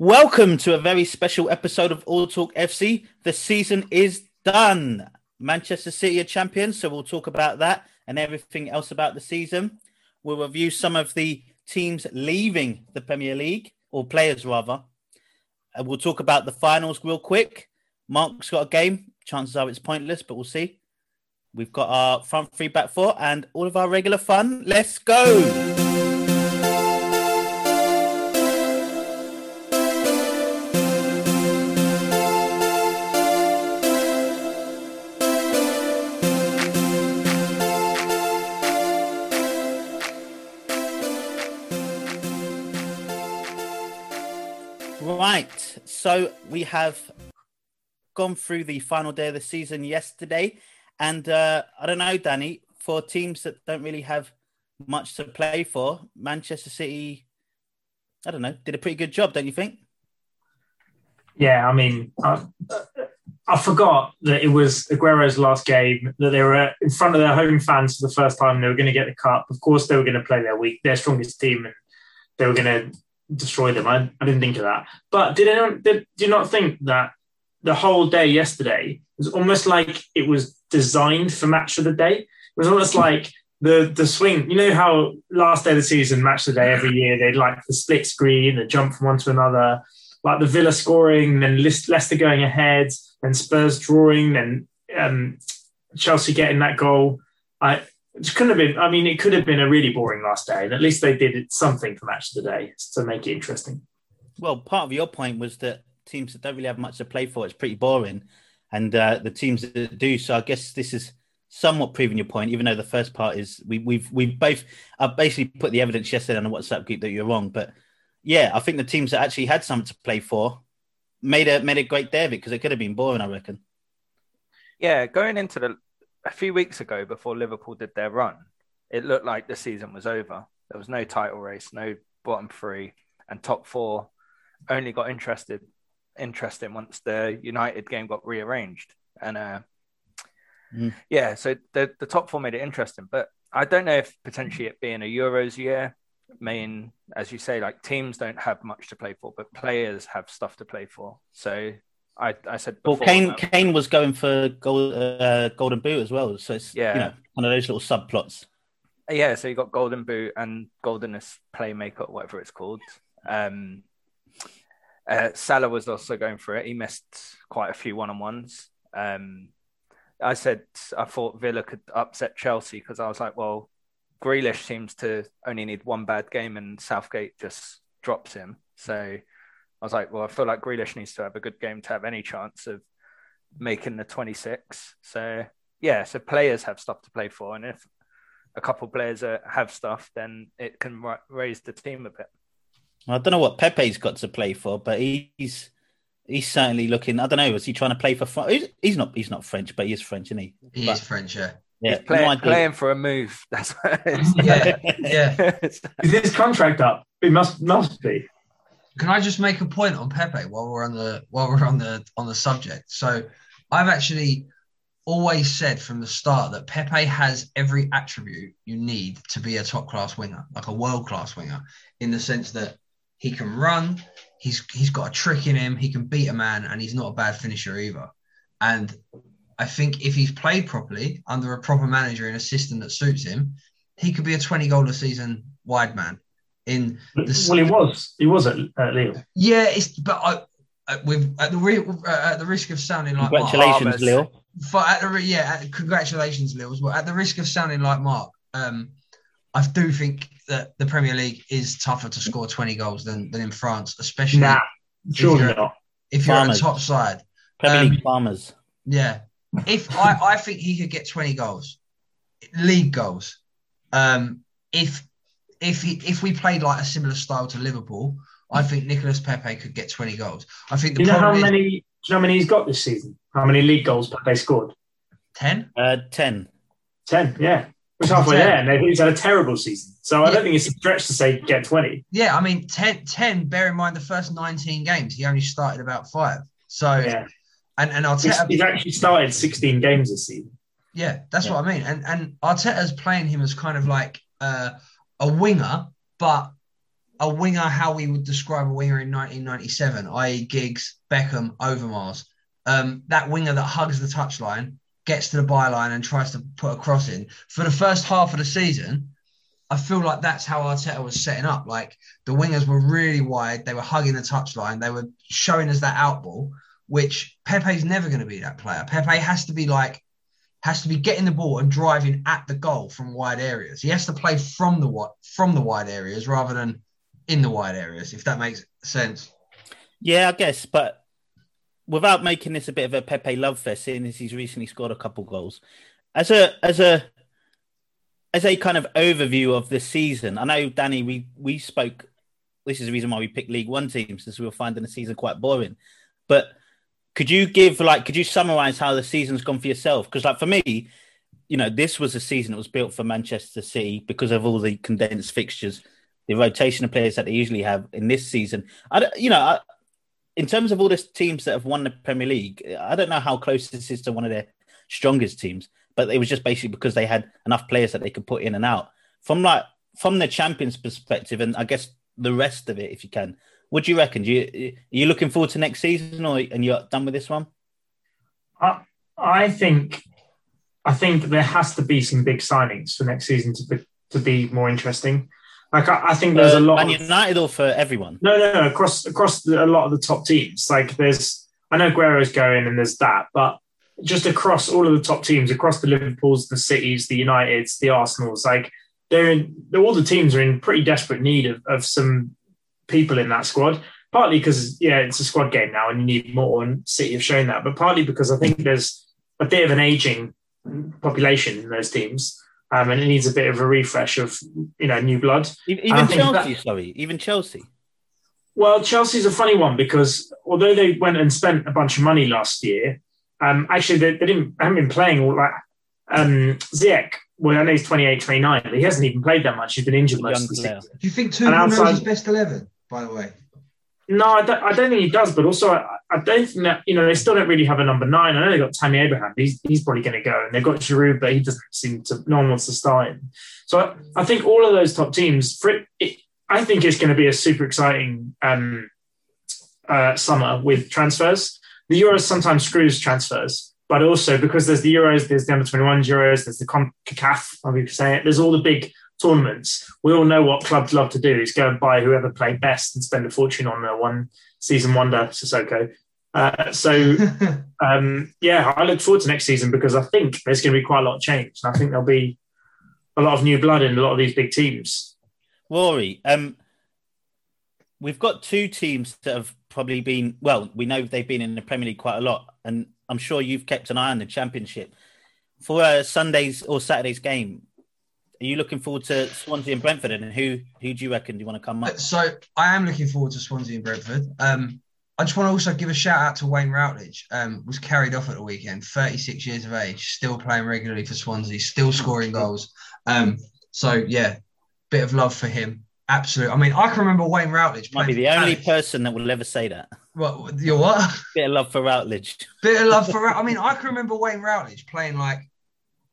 Welcome to a very special episode of All Talk FC. The season is done. Manchester City are champions, so we'll talk about that and everything else about the season. We'll review some of the teams leaving the Premier League, or players rather. And we'll talk about the finals real quick. Mark's got a game. Chances are it's pointless, but we'll see. We've got our front three, back four, and all of our regular fun. Let's go. Have gone through the final day of the season yesterday. And uh, I don't know, Danny, for teams that don't really have much to play for, Manchester City, I don't know, did a pretty good job, don't you think? Yeah, I mean, I, I forgot that it was Aguero's last game, that they were in front of their home fans for the first time. They were going to get the cup. Of course, they were going to play their week, their strongest team, and they were going to destroy them. I, I didn't think of that. But did anyone, did, do you not think that the whole day yesterday was almost like it was designed for match of the day? It was almost like the the swing. You know how last day of the season, match of the day every year, they'd like the split screen, the jump from one to another, like the Villa scoring, then Leicester going ahead, then Spurs drawing, then um, Chelsea getting that goal. I it couldn't have been. I mean, it could have been a really boring last day, and at least they did something for match of the day to make it interesting. Well, part of your point was that teams that don't really have much to play for, it's pretty boring, and uh, the teams that do. So I guess this is somewhat proving your point, even though the first part is we, we've we've both I basically put the evidence yesterday on the WhatsApp group that you're wrong, but yeah, I think the teams that actually had something to play for made a made a great day of it because it could have been boring, I reckon. Yeah, going into the a few weeks ago, before Liverpool did their run, it looked like the season was over. There was no title race, no bottom three, and top four only got interested interesting once the United game got rearranged. And uh, mm. yeah, so the the top four made it interesting. But I don't know if potentially it being a Euros year, mean as you say, like teams don't have much to play for, but players have stuff to play for. So I, I said before, well, Kane Kane was going for gold, uh, golden boot as well, so it's yeah, you know, one of those little subplots. Yeah, so you got golden boot and goldenest playmaker, whatever it's called. Um, uh, Salah was also going for it. He missed quite a few one on ones. Um, I said I thought Villa could upset Chelsea because I was like, well, Grealish seems to only need one bad game and Southgate just drops him. So I was like, well, I feel like Grealish needs to have a good game to have any chance of making the 26. So yeah, so players have stuff to play for, and if a couple players uh, have stuff, then it can raise the team a bit. I don't know what Pepe's got to play for, but he's he's certainly looking. I don't know. Was he trying to play for? He's, he's not. He's not French, but he is French, isn't he? He but, is French, yeah. Yeah, he's playing, no playing for a move. That's what yeah, yeah. Is his contract up? It must must be. Can I just make a point on Pepe while we're on the while we're on the on the subject? So I've actually always said from the start that Pepe has every attribute you need to be a top class winger, like a world class winger, in the sense that he can run, he's he's got a trick in him, he can beat a man, and he's not a bad finisher either. And I think if he's played properly under a proper manager in a system that suits him, he could be a 20 goal a season wide man in the well, he was he was at, at Lille. Yeah, it's but I, with at the re, uh, at the risk of sounding like congratulations, Mark, Lille. For, at the, yeah, at, congratulations, Lille. Well, at the risk of sounding like Mark, um, I do think that the Premier League is tougher to score twenty goals than, than in France, especially nah, sure if you're, not. If you're farmers. a top side, Premier um, League farmers. Yeah, if I, I think he could get twenty goals, league goals. Um, if if he, if we played like a similar style to Liverpool, I think Nicolas Pepe could get 20 goals. I think the do you know how many do you know how many he's got this season? How many league goals Pepe scored? 10? Uh 10. 10, yeah. Which halfway 10. there, and he's had a terrible season. So I yeah. don't think it's a stretch to say get 20. Yeah, I mean 10, 10, bear in mind the first 19 games, he only started about five. So yeah. and, and Arteta he's, he's actually started 16 games this season. Yeah, that's yeah. what I mean. And and Arteta's playing him as kind of like uh a winger, but a winger how we would describe a winger in 1997, i.e., Giggs, Beckham, Overmars. Um, that winger that hugs the touchline, gets to the byline, and tries to put a cross in. For the first half of the season, I feel like that's how Arteta was setting up. Like the wingers were really wide, they were hugging the touchline, they were showing us that outball, which Pepe's never going to be that player. Pepe has to be like has to be getting the ball and driving at the goal from wide areas. He has to play from the from the wide areas rather than in the wide areas, if that makes sense. Yeah, I guess, but without making this a bit of a Pepe love fest, seeing as he's recently scored a couple goals, as a as a as a kind of overview of the season, I know Danny, we we spoke. This is the reason why we picked League One teams, since we were finding the season quite boring. But could you give like could you summarize how the season's gone for yourself? Because like for me, you know, this was a season that was built for Manchester City because of all the condensed fixtures the rotation of players that they usually have in this season. I, don't, you know, I, in terms of all the teams that have won the Premier League, I don't know how close this is to one of their strongest teams, but it was just basically because they had enough players that they could put in and out. From like from the champions' perspective, and I guess the rest of it, if you can, what do you reckon? Do you are you looking forward to next season, or and you're done with this one? I I think I think there has to be some big signings for next season to be to be more interesting. Like I, I think there's uh, a lot. Man United or for everyone? No, no, no. Across across the, a lot of the top teams. Like there's, I know Aguero's going and there's that, but just across all of the top teams, across the Liverpool's, the Cities, the Uniteds, the Arsenals, like they're in. All the teams are in pretty desperate need of, of some people in that squad. Partly because yeah, it's a squad game now and you need more, and City have shown that. But partly because I think there's a bit of an aging population in those teams um, and it needs a bit of a refresh of you know new blood. Even Chelsea, that, sorry, even Chelsea. Well, Chelsea's a funny one because although they went and spent a bunch of money last year, um, actually they, they didn't haven't been playing all that. Um, Ziyech, well, I know he's 28, 29, but he hasn't even played that much. He's been injured most of the season. Do you think Tuchel knows his best eleven? By the way, no, I don't, I don't think he does. But also, I, I, don't think that you know they still don't really have a number nine. I know they got Tammy Abraham. He's he's probably going to go, and they've got Giroud, but he doesn't seem to. No one wants to start him. So I, I think all of those top teams. For it, it, I think it's going to be a super exciting um, uh, summer with transfers. The Euros sometimes screws transfers, but also because there's the Euros, there's the under 21 Euros, there's the CONCACAF, I'll be saying it. There's all the big tournaments, we all know what clubs love to do is go and buy whoever played best and spend a fortune on the one season wonder Sissoko. Uh, so um, yeah, I look forward to next season because I think there's going to be quite a lot of change. And I think there'll be a lot of new blood in a lot of these big teams. Rory, um, we've got two teams that have probably been well. We know they've been in the Premier League quite a lot, and I'm sure you've kept an eye on the Championship for uh, Sunday's or Saturday's game. Are you looking forward to Swansea and Brentford? And who who do you reckon do you want to come up? So I am looking forward to Swansea and Brentford. Um, I just want to also give a shout out to Wayne Routledge. Um, was carried off at the weekend, 36 years of age, still playing regularly for Swansea, still scoring goals. Um, so yeah, bit of love for him. Absolutely. I mean, I can remember Wayne Routledge. Might be the only person that will ever say that. What? You're what? Bit of love for Routledge. Bit of love for. I mean, I can remember Wayne Routledge playing like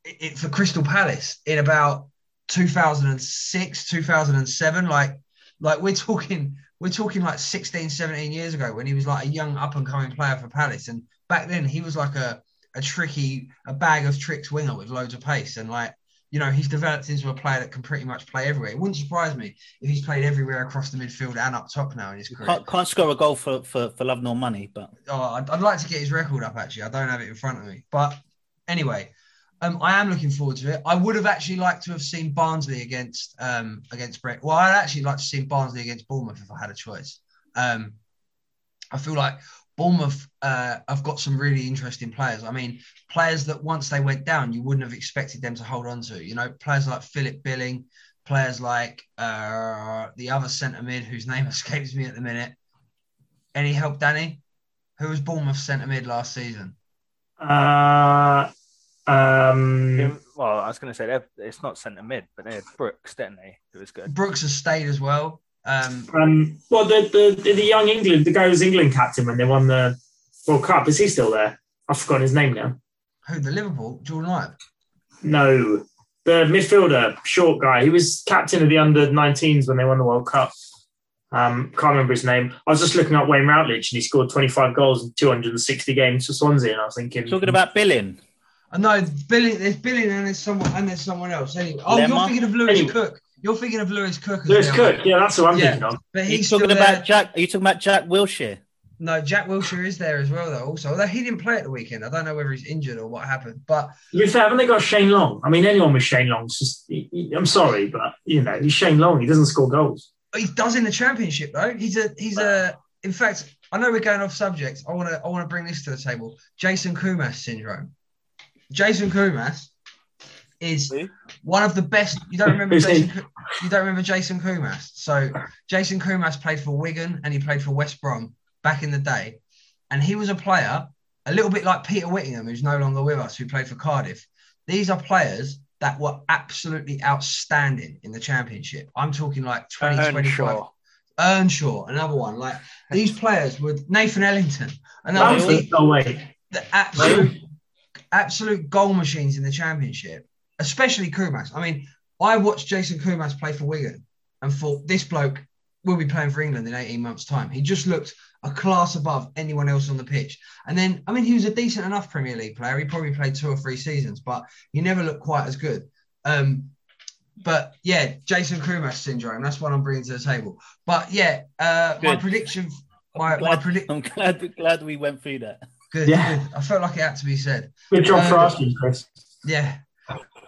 it, for Crystal Palace in about 2006, 2007. Like, like we're talking, we're talking like 16, 17 years ago when he was like a young up and coming player for Palace. And back then he was like a, a tricky, a bag of tricks winger with loads of pace. And like, you know, he's developed into a player that can pretty much play everywhere. It wouldn't surprise me if he's played everywhere across the midfield and up top now in his career. Can't, can't score a goal for, for, for love nor money, but oh, I'd, I'd like to get his record up. Actually, I don't have it in front of me, but anyway, um, I am looking forward to it. I would have actually liked to have seen Barnsley against um, against Brett. Well, I'd actually like to see Barnsley against Bournemouth if I had a choice. Um, I feel like Bournemouth uh, have got some really interesting players. I mean, players that once they went down, you wouldn't have expected them to hold on to. You know, players like Philip Billing, players like uh, the other centre mid whose name escapes me at the minute. Any help, Danny? Who was Bournemouth centre mid last season? Uh, um, well, I was going to say it's not centre mid, but they had Brooks, didn't they? It was good. Brooks has stayed as well. Um, um, well, the, the the young England, the guy who was England captain when they won the World Cup, is he still there? I've forgotten his name now. Who? The Liverpool Jordan Knight? No, the midfielder, short guy. He was captain of the under 19s when they won the World Cup. Um, can't remember his name. I was just looking up Wayne Routledge, and he scored 25 goals in 260 games for Swansea, and I was thinking, Talking about billing. I know Billy. There's Billy and there's someone and there's someone else. Anyway, oh, you're thinking of Lewis Anyway. Cook. You're thinking of Lewis Cook. Lewis well. Cook. Yeah, that's who I'm Yeah. thinking of. but he's you talking there. about Jack? Are you talking about Jack Wilshere? No, Jack Wilshere is there as well, though. Also, although he didn't play at the weekend, I don't know whether he's injured or what happened. But be fair, haven't they got Shane Long? I mean, anyone with Shane Long, just he, he- I'm sorry, but you know, he's Shane Long. He doesn't score goals. he does in the championship, though. He's a he's a. Uh. In fact, I know we're going off subject. I want to I want to bring this to the table. Jason Koumas syndrome. Jason Koumas is Who? one of the best. You don't remember Who's Jason? Ku- You don't remember Jason Koumas? So Jason Koumas played for Wigan and he played for West Brom back in the day, and he was a player a little bit like Peter Whittingham, who's no longer with us, who played for Cardiff. These are players that were absolutely outstanding in the championship. I'm talking like 20, 25. Earnshaw. Earnshaw, another one. Like these players were Nathan Ellington, another Bamford. Bamford, no way. the absolute absolute goal machines in the championship, especially Koumas. I mean, I watched Jason Koumas play for Wigan and thought this bloke will be playing for England in 18 months' time. He just looked a class above anyone else on the pitch. And then, I mean, he was a decent enough Premier League player. He probably played two or three seasons, but he never looked quite as good. Um, but yeah, Jason Koumas syndrome. That's what I'm bringing to the table. But yeah, uh, my prediction. My, my glad, predict. I'm glad glad we went through that. Good, Yeah. good. I felt like it had to be said. Good job for Uh, asking, Chris. Yeah.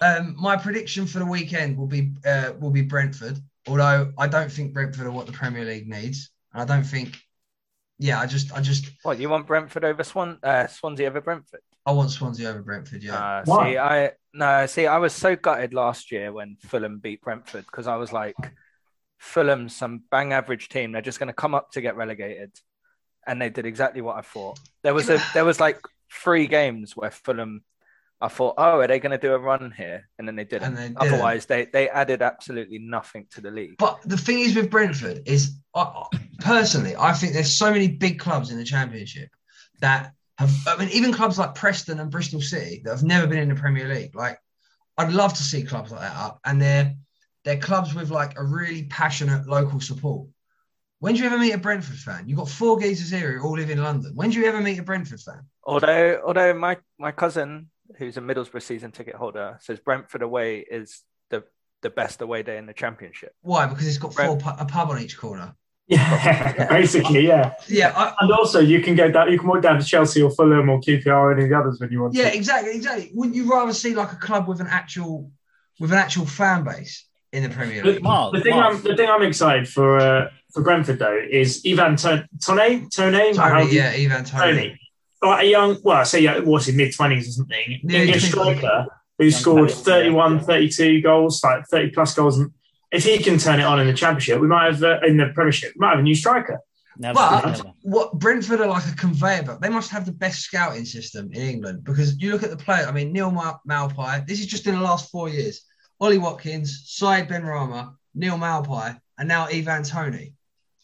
Um, my prediction for the weekend will be uh, will be Brentford. Although I don't think Brentford are what the Premier League needs, and I don't think. Yeah, I just I just What you want Brentford over Swan? Uh, Swansea over Brentford? I want Swansea over Brentford. Yeah. Uh, Why? see, I no, see, I was so gutted last year when Fulham beat Brentford because I was like, Fulham, some bang average team, they're just going to come up to get relegated, and they did exactly what I thought. There was a there was like three games where Fulham, I thought, oh, are they going to do a run here? And then they didn't. And they didn't. Otherwise, they they added absolutely nothing to the league. But the thing is with Brentford is, I I- personally, I think there's so many big clubs in the Championship that have. I mean, even clubs like Preston and Bristol City that have never been in the Premier League. Like, I'd love to see clubs like that up, and they're they're clubs with like a really passionate local support. When do you ever meet a Brentford fan? You've got four geezers here who all live in London. When do you ever meet a Brentford fan? Although, although my my cousin, who's a Middlesbrough season ticket holder, says Brentford away is the the best away day in the championship. Why? Because it's got four Brent- pu- a pub on each corner. Yeah, basically, yeah. Yeah, I, And also, you can go down. You can walk down to Chelsea or Fulham or QPR or any of the others when you want. Yeah, to. exactly, exactly. Wouldn't you rather see like a club with an actual with an actual fan base in the Premier The, League? Mark, the thing Mark. I'm the thing I'm excited for uh, for Brentford though is Ivan Tone Tone Tone Tony, yeah, Ivan Toney. Tony, like a young, well, I say yeah, what's his mid twenties or something, Yeah, English striker who scored talent, 31, 32 goals, like thirty plus goals. And if he can turn it on in the Championship, we might have uh, in the Premiership, we might have a new striker. Never, But never. what Brentford are like a conveyor belt. They must have the best scouting system in England because you look at the player. I mean, Neil Ma- Maupay. This is just in the last four years. Ollie Watkins, Said Ben Rama, Neal Maupay, and now Ivan Toney,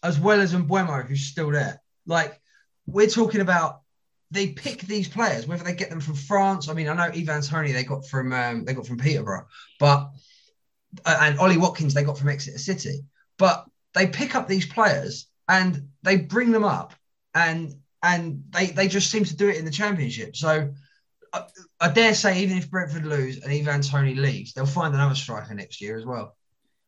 as well as Mbeumo, who's still there. Like we're talking about. They pick these players, whether they get them from France. I mean, I know Ivan Toney they got from um, they got from Peterborough, but uh, and Ollie Watkins they got from Exeter City. But they pick up these players and they bring them up, and and they they just seem to do it in the championship. So I, I dare say, even if Brentford lose and Ivan Toney leaves, they'll find another striker next year as well.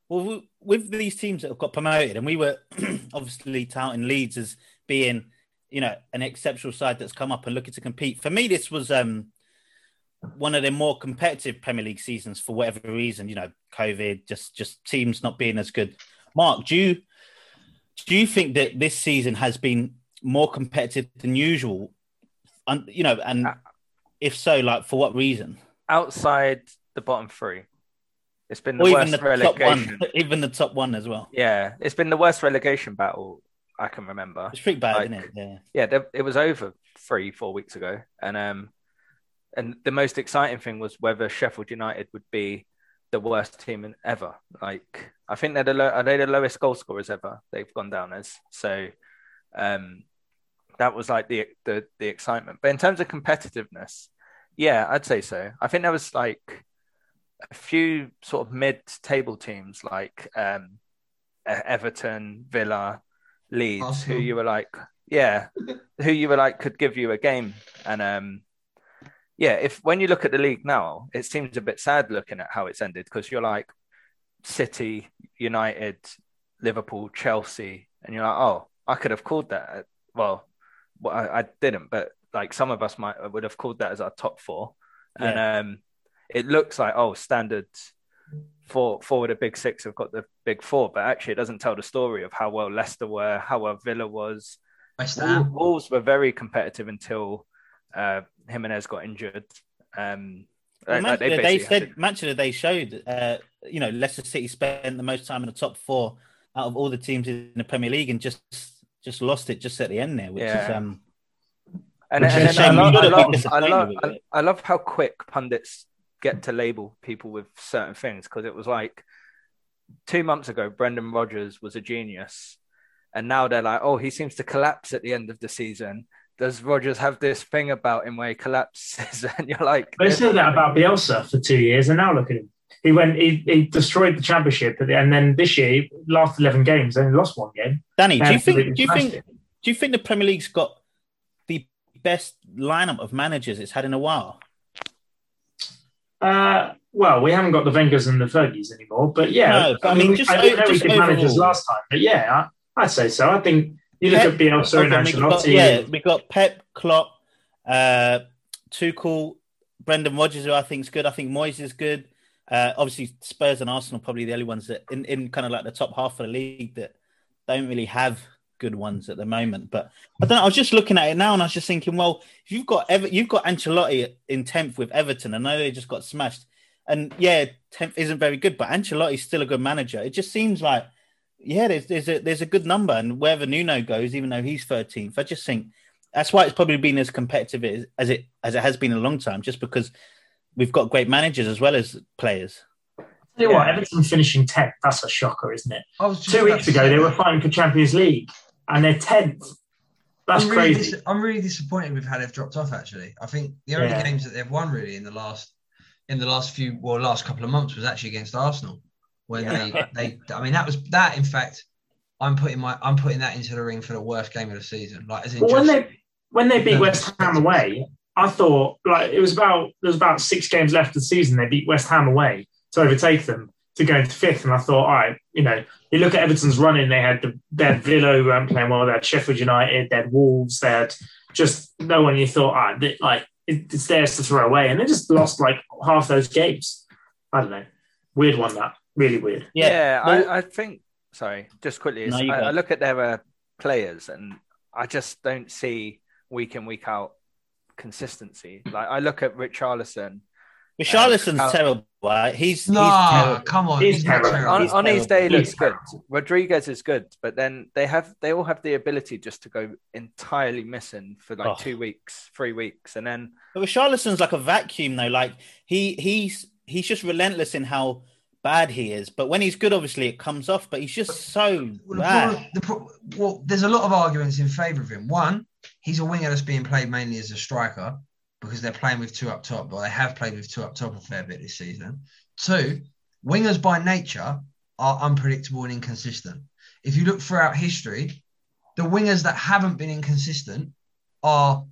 Well, with these teams that have got promoted, and we were obviously touting Leeds as being, you know, an exceptional side that's come up and looking to compete. For me, this was um, one of the more competitive Premier League seasons for whatever reason. You know, COVID, just just teams not being as good. Mark, do you do you think that this season has been more competitive than usual? And you know, and if so, like for what reason? Outside the bottom three, it's been the Or even worst the top relegation. one, even the top one as well. Yeah, it's been the worst relegation battle I can remember. It's pretty bad, Like- isn't it? Yeah. yeah, there- it was over three, four weeks ago, and um, and the most exciting thing was whether Sheffield United would be the worst team in, ever. Like, I think they're the low, are they the lowest goal scorers ever? They've gone down as so. Um, that was like the the the excitement. But in terms of competitiveness, yeah, I'd say so. I think there was like a few sort of mid-table teams like um, Everton, Villa, Leeds, Arsenal. who you were like, yeah, who you were like could give you a game. And um, yeah, if when you look at the league now, it seems a bit sad looking at how it's ended because you're like City, United, Liverpool, Chelsea, and you're like, oh, I could have called that. Well, well I, I didn't, but like some of us might would have called that as our top four. And um, it looks like oh, standards for for the big six have got the big four, but actually it doesn't tell the story of how well Leicester were, how well Villa was. West Wol- Ham. Wolves were very competitive until uh, Jimenez got injured. Um, Well, like- like Match of the Day basically had said, match of the day showed, uh, you know, Leicester City spent the most time in the top four out of all the teams in the Premier League and just just lost it just at the end there, which is Yeah. um, And, Which and is then I, love, I, would have been love, I, love, I. I love how quick pundits get to label people with certain things because it was like two months ago, Brendan Rodgers was a genius. And now they're like, oh, he seems to collapse at the end of the season. Does Rodgers have this thing about him where he collapses? And you're like, They said that about Bielsa for two years, and now look at him. He went, he, he destroyed the championship, the- and then this year, last eleven games, only lost one game. Danny, do you think do you think it. do you think the Premier League's got the best lineup of managers it's had in a while? Uh, well, we haven't got the Wengers and the Fergies anymore, but yeah, No, but I mean, we- just I don't know we just did managers last time, but yeah, I, I'd say so. I think you look Pep- at Bielsa and Okay, we got- Ancelotti. yeah, we got Pep, Klopp, uh, Tuchel, Brendan Rodgers, who I think is good. I think Moyes is good. Uh, obviously, Spurs and Arsenal probably the only ones that in, in kind of like the top half of the league that don't really have good ones at the moment. But I don't know. I was just looking at it now and I was just thinking, well, if you've got Ever- you've got Ancelotti in tenth with Everton. I know they just got smashed, and yeah, tenth isn't very good, but Ancelotti's still a good manager. It just seems like yeah, there's there's a there's a good number, and wherever Nuno goes, even though he's thirteenth, I just think that's why it's probably been as competitive as, as it as it has been in a long time, just because we've got great managers as well as players. Tell you what, Yeah. Everton finishing tenth. That's a shocker, isn't it? I was just Two weeks ago, they were fighting for Champions League, and they're tenth. That's I'm really, crazy. dis- I'm really disappointed with how they've dropped off. Actually, I think the only Yeah. games that they've won really in the last in the last few well last couple of months was actually against Arsenal, when Yeah. they they I mean that was that in fact I'm putting my I'm putting that into the ring for the worst game of the season. Like as in Well, when they when they beat No. West Ham away, I thought like it was about there was about six games left of the season. They beat West Ham away to overtake them to go into fifth, and I thought, all right, you know, you look at Everton's running. They had the they had Villa who weren't playing well. They had Sheffield United. They had Wolves. They had just no one. You thought, ah, they, like it, it's theirs to throw away, and they just lost like half those games. I don't know, weird one that really weird. Yeah, Yeah, I, I think. Sorry, just quickly. No, I. I look at their uh, players, and I just don't see week in week out consistency. Like I look at Richarlison Richarlison's um, how- terrible. Right? He's no, he's terrible. come on, He's he's not terrible. terrible. on, He's on his day terrible. looks He's good. Rodriguez is good, but then they have they all have the ability just to go entirely missing for like Oh. two weeks, three weeks, and then But Richarlison's like a vacuum, though. Like he he's he's just relentless in how bad he is. But when he's good, obviously it comes off. But he's just so Well, the bad. problem- the pro- well, there's a lot of arguments in favour of him. One, he's a winger that's being played mainly as a striker because they're playing with two up top, but they have played with two up top a fair bit this season. Two, wingers by nature are unpredictable and inconsistent. If you look throughout history, the wingers that haven't been inconsistent are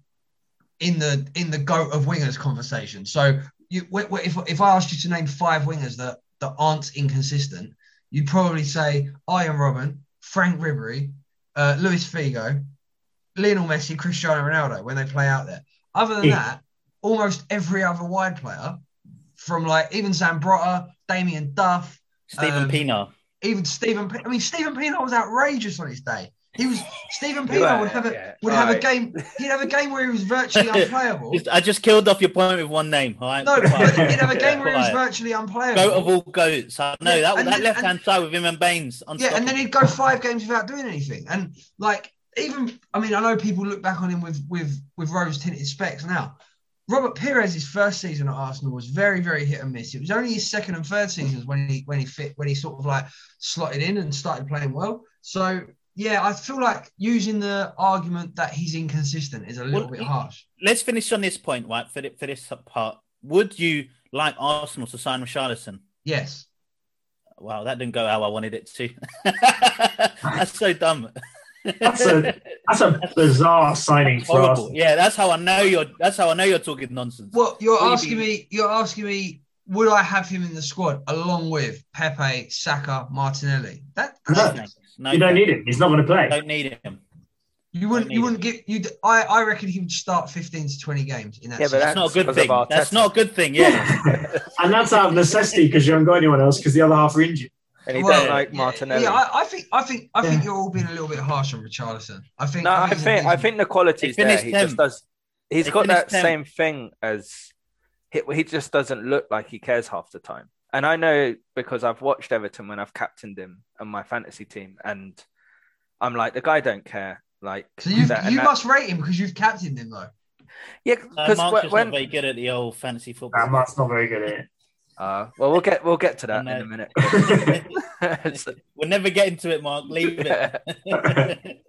in the in the goat of wingers conversation. So you, if if I asked you to name five wingers that that aren't inconsistent, you'd probably say Arjen Robben, Franck Ribéry, uh, Luis Figo, Lionel Messi, Cristiano Ronaldo when they play out there. Other than Yeah. that, almost every other wide player, from like even Zambrotta, Damien Duff, Steven Um, Pienaar. even Steven. P- I mean, Steven Pienaar was outrageous on his day. He was Steven Yeah, Pienaar would have a yeah. would have a game. He'd have a game where he was virtually unplayable. Just- I just killed off your point with one name. All right. No, but Quiet. he'd have a game where he was virtually unplayable. Goat of all goats. I know Yeah, that and that left hand side with him and Baines. Yeah, and then he'd go five games without doing anything. And like even I mean, I know people look back on him with with with rose tinted specs now. Robert Pires's first season at Arsenal was very, very hit and miss. It was only his second and third seasons when he when he fit when he sort of like slotted in and started playing well. So yeah, I feel like using the argument that he's inconsistent is a little Well, bit harsh. Let's finish on this point, right? For for this part, would you like Arsenal to sign Richarlison? Yes. Wow, that didn't go how I wanted it to. that's so dumb. That's a that's a bizarre signing for us. Yeah, that's how I know you're. That's how I know you're talking nonsense. Well, you're What do you asking me. You're asking me. Would I have him in the squad along with Pepe, Saka, Martinelli? That No. thanks. No, You don't need him. He's not going to play. Don't need him. you wouldn't. You wouldn't get. You. I. I reckon he would start 15 to 20 games in that. Yeah, but season. That's not a good thing. That's not a good thing. Yeah. And that's out of necessity because you haven't got anyone else because the other half are injured. And he Well, don't like yeah, Martinelli. Yeah, I, I think. I think. I think Yeah. you're all being a little bit harsh on Richarlison. I think. no, I he's a- think I think the quality They there. finished He tenth. just does. He's They got that finished same thing as he, he just doesn't look like he cares half the time. And I know because I've watched Everton when I've captained him and my fantasy team, and I'm like the guy don't care. Like So you that- and you that- must rate him because you've captained him though. yeah, Uh, because Mark's just when not very good at the old fantasy football. That Mark's not very good at it. Uh, well we'll get we'll get to that in a minute. So- we'll never get into it, Mark. Leave it.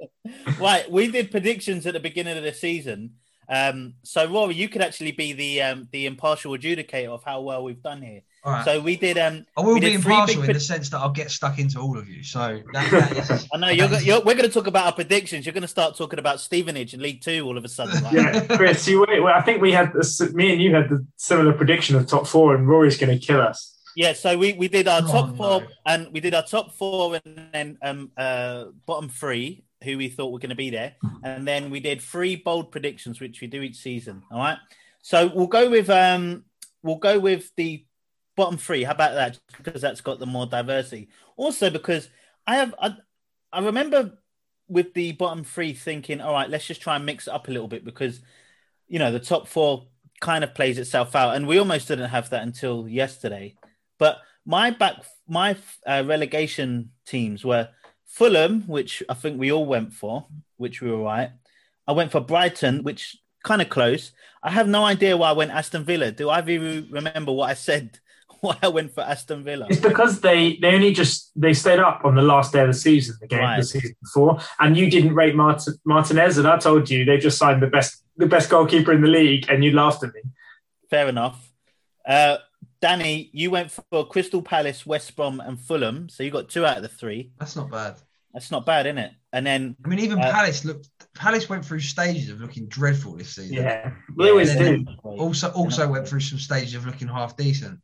right, we did predictions at the beginning of the season. Um, so Rory, you could actually be the um, the impartial adjudicator of how well we've done here. All right. So we did. Um, I will we be did three impartial in pred- the sense that I'll get stuck into all of you. So that, that is. I know you're, go- you're. We're going to talk about our predictions. You're going to start talking about Stevenage and League Two all of a sudden. Like, Yeah, Chris, you, well, I think we had this, me and you had the similar prediction of top four, and Rory's going to kill us. Yeah, so we, we did our Oh, top four and we did our top four and then um uh bottom three who we thought were going to be there, and then we did three bold predictions which we do each season. All right, so we'll go with um we'll go with the bottom three. How about that? Because that's got the more diversity. Also because I have I, I remember with the bottom three thinking, all right, let's just try and mix it up a little bit because you know the top four kind of plays itself out, and we almost didn't have that until yesterday. But my back, my uh, relegation teams were Fulham, which I think we all went for, which we were right. I went for Brighton, which kind of close. I have no idea why I went Aston Villa. Do I even remember what I said? Why I went for Aston Villa? It's because they they only just they stayed up on the last day of the season, the game Right. the season before, and you didn't rate Mart- Martinez, and I told you they just signed the best the best goalkeeper in the league, and you laughed at me. Fair enough. Uh, Danny, you went for Crystal Palace, West Brom, and Fulham, so you got two out of the three. That's not bad. That's not bad, isn't it? And then I mean, even Uh, Palace looked. Palace went through stages of looking dreadful this season. Yeah, they always and do. Also, also went through some stages of looking half decent.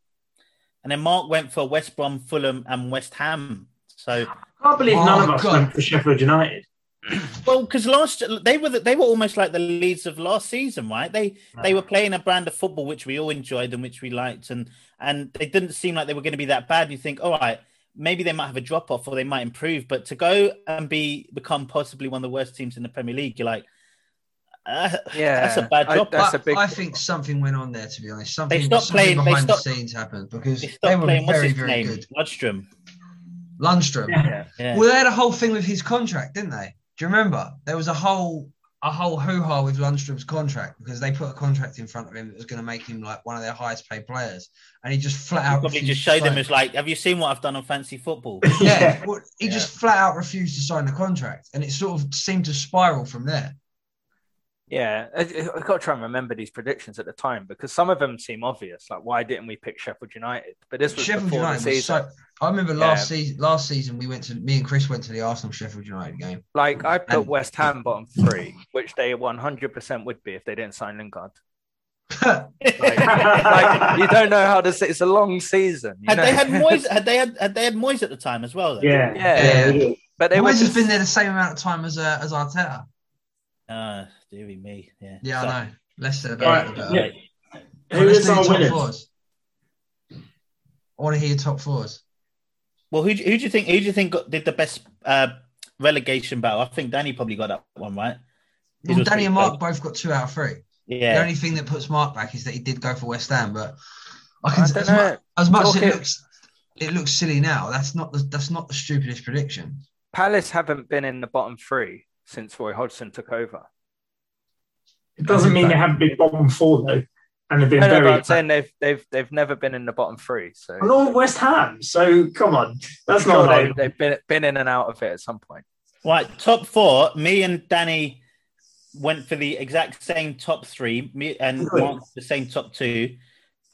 And then Mark went for West Brom, Fulham, and West Ham. So, I can't believe none of Oh, us God. went for Sheffield United. well, because last they were the, they were almost like the Leeds of last season, right? They they were playing a brand of football which we all enjoyed and which we liked, and and they didn't seem like they were going to be that bad. You think, all right, maybe they might have a drop off or they might improve, but to go and be become possibly one of the worst teams in the Premier League, you're like, uh, Yeah, that's a bad I- that's I, a big- I think something went on there. To be honest, something, stopped something playing- they behind stopped- the scenes happened because they they, were playing. What's very, his very name? good. Ludstrom. Lundstram. Yeah. Yeah. Well, they had a whole thing with his contract, didn't they? Do you remember? There was a whole a whole hoo ha with Lundstram's contract because they put a contract in front of him that was going to make him like one of their highest paid players, and he just flat out Probably just showed them sign- as like, have you seen what I've done on fancy football? yeah, well, he Yeah. just flat out refused to sign the contract, and it sort of seemed to spiral from there. Yeah, I, I got to try and remember these predictions at the time because some of them seem obvious. Like, why didn't we pick Sheffield United? But this was Sheffield before United the was so. I remember last season. Last season, we went to me and Chris went to the Arsenal Sheffield United game. Like, I put And- West Ham bottom three, which they 100% would be if they didn't sign Lingard. Like, like, you don't know how to say it's a long season. you Had they had Moyes? Had they had had they had Moyes at the time as well? Though? Yeah, Yeah. they do. but they Moyes were has been there the same amount of time as uh, as Arteta. Ah, dearie me. Yeah. Yeah, So- I know. Less said Right, about it, the better. yeah. Right, Who let's is our top winners? fours. I want to hear your top fours. Well, who do, who do you think? Who do you think got, did the best uh, relegation battle? I think Danny probably got that one right. His Well, Danny and Mark close. both got two out of three. Yeah. The only thing that puts Mark back is that he did go for West Ham, but I I can, don't as, know. much, as much as it it- looks, it looks silly now. That's not the that's not the stupidest prediction. Palace haven't been in the bottom three since Roy Hodgson took over. It doesn't mean they haven't been bottom four though, and they've been No, no. I'm saying they've they've they've never been in the bottom three. So And all West Ham. So come on, that's I'm not. sure like, they, they've been been in and out of it at some point. right. Top four. Me and Danny went for the exact same top three. Me and Good. Mark the same top two.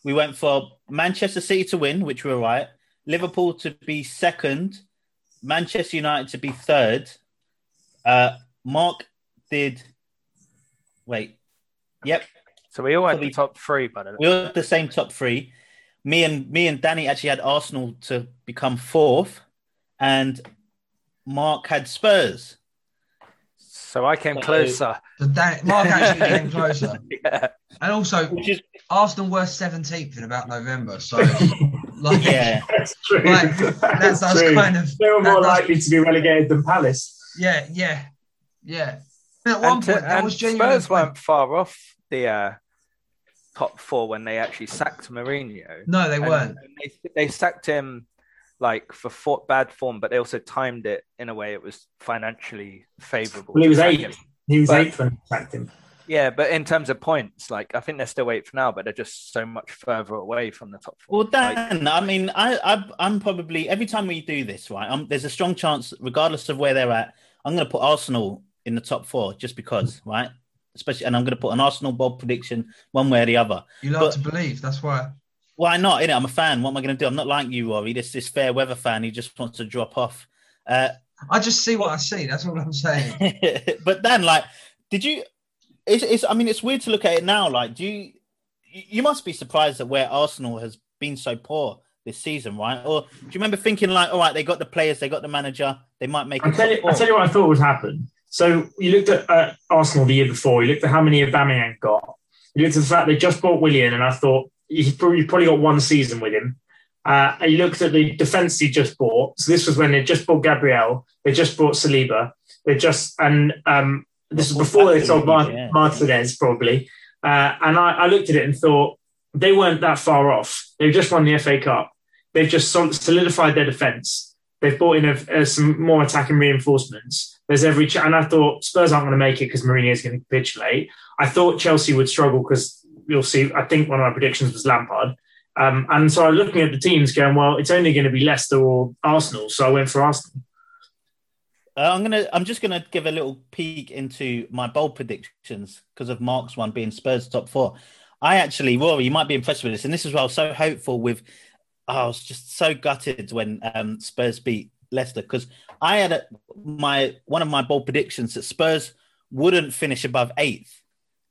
We went for Manchester City to win, which we were right. Liverpool to be second, Manchester United to be third. Uh, Mark did. Wait. Yep. So we all had Probably- the top three, by the way. We were the same top three. Me and me and Danny actually had Arsenal to become fourth, and Mark had Spurs. So I came So- closer. So Dan, Mark actually came closer. Yeah. And also, Which is Arsenal were 17th in about November. So, like, yeah. That's true. Like, that That's does true. kind of. they were more does- likely to be relegated than Palace. Yeah, yeah, yeah. And at one And, to- point, that and was genuinely. Spurs weren't far off the uh, top four when they actually sacked Mourinho. No, they And- weren't. and they, they sacked him like for for bad form, but they also timed it in a way it was financially favourable. Well, he was eight. him. He was But- eighth when they sacked him. Yeah, but in terms of points, like I think they're still eight for now, but they're just so much further away from the top four. Well, Like, Dan, I mean, I, I, I'm probably every time we do this, right? i there's a strong chance, regardless of where they're at, I'm going to put Arsenal in the top four just because, right? Especially, and I'm going to put an Arsenal bold prediction one way or the other. You like but- to believe. That's why. Why not? Innit? I'm a fan. What am I going to do? I'm not like you, Rory. This this fair weather fan. He just wants to drop off. Uh, I just see what I see. That's what I'm saying. but then, like, did you? It's, it's. I mean, it's weird to look at it now. Like, do you? You you must be surprised at where Arsenal has been so poor this season, right? Or do you remember thinking like, all right, they got the players, they got the manager, they might make I'll it. tell, you, I'll tell you what I thought would happen. So you looked at uh, Arsenal the year before. You looked at how many Aubameyang got. You looked at the fact they just bought Willian, and I thought he's probably, probably got one season with him. Uh, and you looked at the defence he just bought. So this was when they just bought Gabriel. They just bought Saliba. They just and um, this was before they sold Mar- Yeah. Martinez probably. Uh, and I, I looked at it and thought they weren't that far off. They've just won the FA Cup. They've just solidified their defence. They've brought in a, a, some more attacking reinforcements. There's every ch- and I thought Spurs aren't going to make it because Mourinho is going to capitulate. I thought Chelsea would struggle because you'll see. I think one of my predictions was Lampard. Um, and so I was looking at the teams going, well, it's only going to be Leicester or Arsenal. So I went for Arsenal. Uh, I'm gonna. I'm just gonna give a little peek into my bold predictions because of Mark's one being Spurs top four. I actually, Rory, you might be impressed with this, and this is why I was so hopeful with. Oh, I was just so gutted when um, Spurs beat Leicester because I had a, my one of my bold predictions that Spurs wouldn't finish above eighth,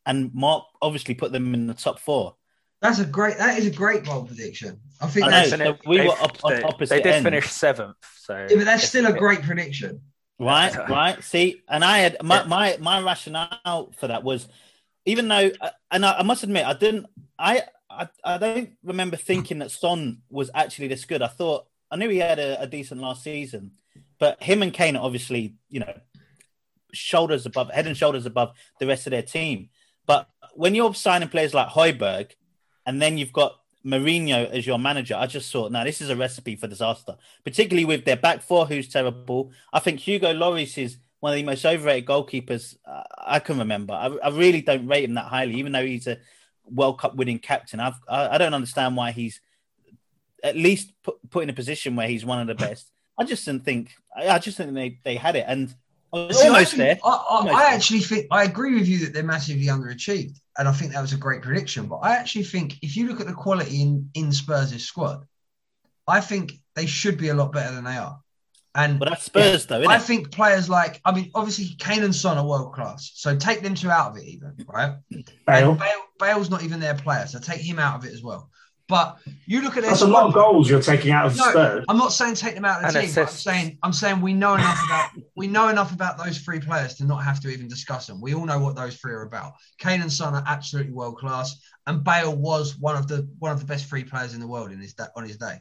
and Mark obviously put them in the top four. That's a great. That is a great bold prediction. I think I know, that's. so They- we were up on opposite They did ends. finish seventh, so Yeah, but that's still a great prediction. Right, right. See, and I had my, Yeah. my my rationale for that was, even though, uh, and I, I must admit, I didn't, I, I, I don't remember thinking that Son was actually this good. I thought I knew he had a, a decent last season, but him and Kane are obviously, you know, shoulders above, head and shoulders above the rest of their team. But when you're signing players like Højbjerg, and then you've got Mourinho as your manager, I just thought, now this is a recipe for disaster, particularly with their back four, who's terrible. I think Hugo Lloris is one of the most overrated goalkeepers uh, I can remember. I, I really don't rate him that highly, even though he's a World Cup winning captain. I've, I, I don't understand why he's at least put, put in a position where he's one of the best. I just didn't think, I, I just think they, they had it. And I was See, I almost there. I, I, Almost I there. actually think I agree with you that they're massively underachieved, and I think that was a great prediction. But I actually think if you look at the quality in in Spurs' squad, I think they should be a lot better than they are. And But that's Spurs, though, isn't I it? think players like I mean, obviously Kane and Son are world class, so take them two out of it, even right. Bale. Bale, Bale's not even their player, so take him out of it as well. But you look at their That's a lot of goals you're taking out of No, Spurs. I'm not saying take them out of the And team. But I'm saying I'm saying we know enough about we know enough about those three players to not have to even discuss them. We all know what those three are about. Kane and Son are absolutely world class, and Bale was one of the one of the best free players in the world in his da- on his day.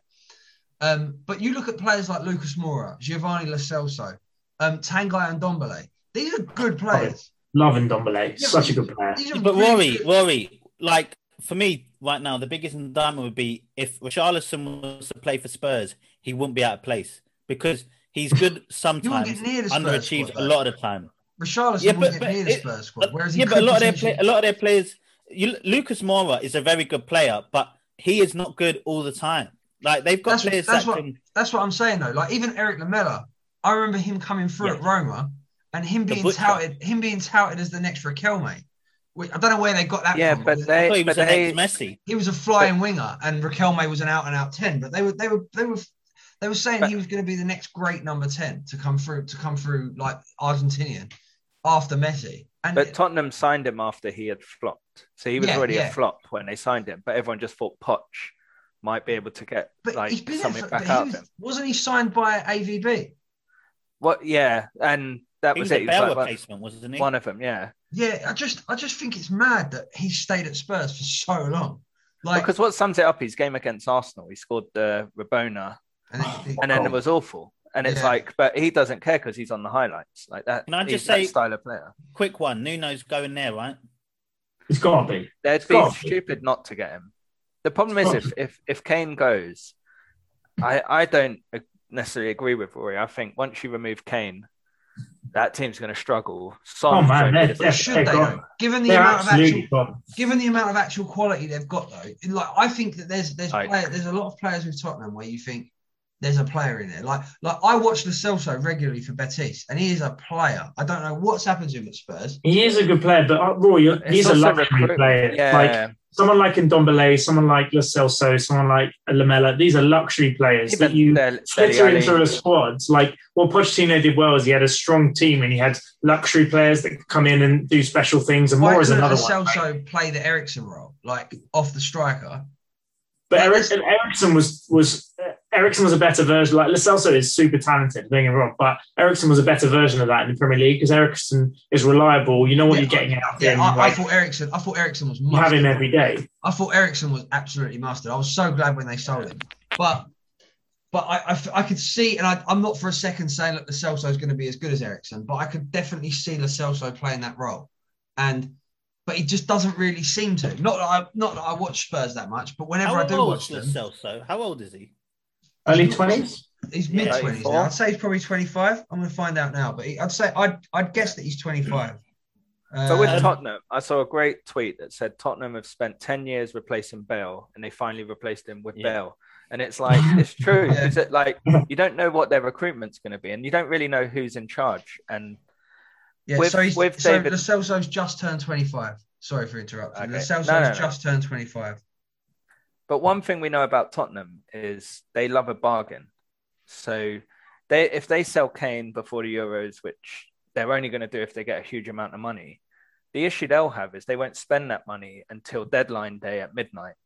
Um, but you look at players like Lucas Moura, Giovanni Lo Celso, um, Tanguy Ndombele. These are good players. Love Ndombele. Yeah, Such a good player. But really Rory, good- Rory, like for me right now, the biggest indictment would be if Richarlison was to play for Spurs, he wouldn't be out of place because he's good sometimes, get near the Spurs underachieves squad, a lot of the time. Richarlison Yeah, yeah, but- get but near the it- Spurs squad, whereas he yeah, but a lot of their potentially- play, a lot of their players, you, Lucas Moura is a very good player, but he is not good all the time. Like they've got That's- players that's that what- can. That's what I'm saying though. Like even Erik Lamela, I remember him coming through Yeah. at Roma and him being touted, him being touted as the next Riquelme. Which, I don't know where they got that Yeah, from. but because they, he was but they, Messi. he was a flying winger and Riquelme was an out and out ten. But they were they were they were They were saying But- he was going to be the next great number ten to come through to come through like Argentinian after Messi. And But Tottenham signed him after he had flopped. So he was Yeah, already yeah. a flop when they signed him. But everyone just thought Poch might be able to get but like he's been there something for, back but out he of was, him. wasn't he signed by AVB? What? Yeah, and that He was, was it. a He was Bale like one, replacement, wasn't he? one of them. Yeah, Yeah, I just I just think it's mad that he stayed at Spurs for so long. Like, because what sums it up is game against Arsenal. He scored the Rabona, and then, he- and then Oh. it was awful. And it's Yeah. like, but he doesn't care because he's on the highlights like that. Can I he's just that say- style of player? Quick one. Nuno's going there, right? It's got to be. They'd be Scott. stupid not to get him. The problem is if if if Kane goes, I I don't necessarily agree with Rory. I think once you remove Kane, that team's going to struggle. Son Oh, man, they're- they're- should they're they? gone. Given the They're amount of actual gone. given the amount of actual quality they've got though, like I think that there's there's Like- player, there's a lot of players with Tottenham where you think there's a player in there. Like like I watch Lo Celso regularly for Betis, and he is a player. I don't know what's happened to him at Spurs. He is a good player, but uh, Roy, he's a also luxury player. Yeah, Like someone like Ndombele, someone like Lo Celso, someone like Lamela. These are luxury players that you Del- fit into Alli. a squad. Like what Pochettino did well is he had a strong team and he had luxury players that could come in and do special things. And Why more is another Lo one. Celso play the Eriksen role, like off the striker? But Like, Eric, Eriksen was was Eriksen was a better version. Like Lo Celso is super talented, don't get me wrong, but Eriksen was a better version of that in the Premier League because Eriksen is reliable. You know what Yeah, you're getting out of Yeah, him. I, I thought Eriksen. I thought Eriksen was you have him every day. I thought Eriksen was absolutely mustard. I was so glad when they sold him, but but I, I, f- I could see, and I, I'm not for a second saying that Lo Celso is going to be as good as Eriksen, but I could definitely see Lo Celso playing that role, and but he just doesn't really seem to. Not that I not that I watch Spurs that much, but whenever How I do watch is them, Celso? How old is he? Early twenties. he's mid twenties 24. now. I'd say he's probably 25. I'm going to find out now, but he, I'd say I'd I'd guess that he's 25. So with Um, Tottenham, I saw a great tweet that said Tottenham have spent 10 years replacing Bale and they finally replaced him with Yeah. Bale. And it's like, it's true. Yeah. Is it like, you don't know what their recruitment's going to be and you don't really know who's in charge. And Yeah, With- so he's with so David- Lo Celso's just turned 25. Sorry for interrupting. Okay. Lo Celso's No, no, no. just turned 25. But one thing we know about Tottenham is they love a bargain. So they if they sell Kane before the Euros, which they're only going to do if they get a huge amount of money, the issue they'll have is they won't spend that money until deadline day at midnight,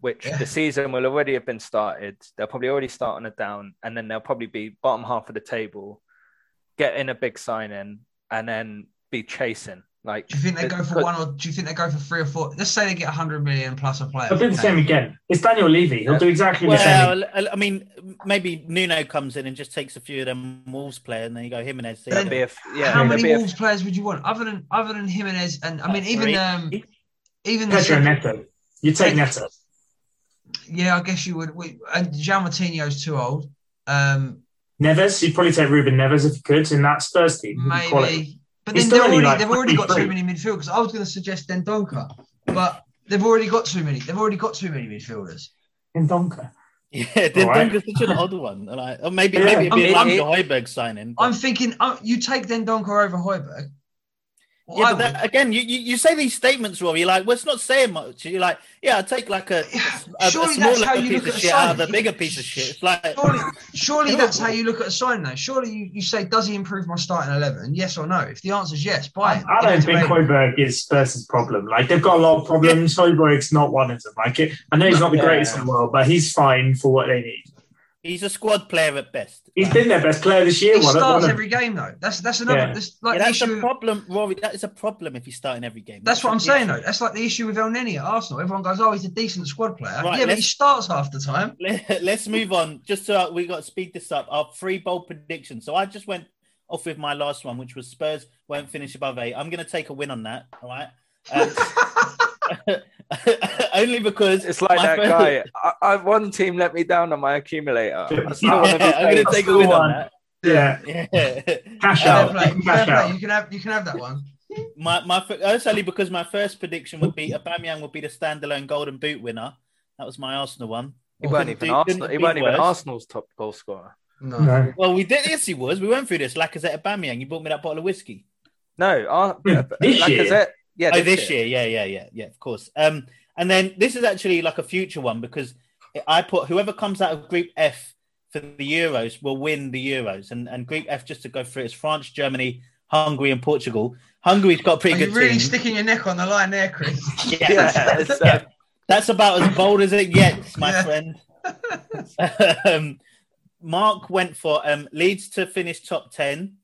which Yeah. the season will already have been started. They'll probably already start on a down, and then they'll probably be bottom half of the table, get in a big sign in, and then be chasing. Like, Do you think they go for but- one or do you think they go for three or four? Let's say they get 100 million plus a player. They'll do the same again. It's Daniel Levy. He'll do exactly the same. Well, I- I mean, maybe Nuno comes in and just takes a few of them Wolves players, and then you go Jimenez. Then- That'd be a, yeah, How many be a- Wolves players would you want other than other than Jimenez and I mean About even three. um even the Pedro Neto. You take Neto. yeah I guess you would we, and João Moutinho's too old um Neves. You'd probably take Ruben Neves if you could in that Spurs team. Quality. maybe but then they're already, like they've already got too many midfielders because I was going to suggest Dendoncker but they've already got too many they've already got too many midfielders In Donka. Yeah, then Alright. Dunker's such an odd one. Like, or maybe Yeah. maybe it'd be a I'm- Lamke Højbjerg signing. but- I'm thinking uh, you take Dendoncker over Højbjerg Well, yeah, but that, again, you, you you say these statements, Rob. You're like, well, it's not saying much. You're like, yeah, I'll take like a, a, a smaller piece of shit out of sign. a bigger piece of shit. It's like, Surely, surely that's how you look at a sign, though. Surely you, you say, does he improve my starting eleven? Yes or no? If the answer is yes, buy him. I don't think it's available. Højbjerg is Spurs' problem. Like they've got a lot of problems. Højbjerg's not one of them. Like it, I know he's not the Yeah. greatest in the world, but he's fine for what they need. He's a squad player at best. He's been their best player this year. He One, starts one every game though. That's that's another. Yeah. That's like yeah, the that's issue. a problem, Rory. That is a problem if he's starting every game. That's what I'm saying issue. though. That's like the issue with Elneny at Arsenal. Everyone goes, "Oh, he's a decent squad player." Right, yeah, but he starts half the time. Let- Let's move on. Just so we got to speed this up. Our three bold predictions. So I just went off with my last one, which was Spurs won't finish above eight. I'm going to take a win on that. All right. Um, only because It's like that first- guy. I, I one team let me down on my accumulator. I still Yeah, want to be I'm going to take a win on that. yeah, Yeah. cash out. play, You can fair cash play. out. You can have you can have that one. My my that's only because my first prediction would be Aubameyang would be the standalone Golden Boot winner. That was my Arsenal one. He weren't even do- Arsenal. He be weren't even worse. Arsenal's top goal scorer. No. No. Well, we did. Yes, he was. We went through this. Lacazette, Aubameyang. You bought me that bottle of whiskey. No, Ar- Hmm, this like, year? Is it? Yeah, oh, this year. Yeah, yeah, yeah, yeah. Of course. Um, and then this is actually like a future one because I put whoever comes out of Group F for the Euros will win the Euros. And, and Group F, just to go through, it, is France, Germany, Hungary, and Portugal. Hungary's got a pretty Are you good really team. sticking your neck on the line there, Chris? Yeah, Yeah, that's, uh, yeah. That's about as bold as it gets, my Yeah. friend. um, Mark went for um, Leeds to finish top 10.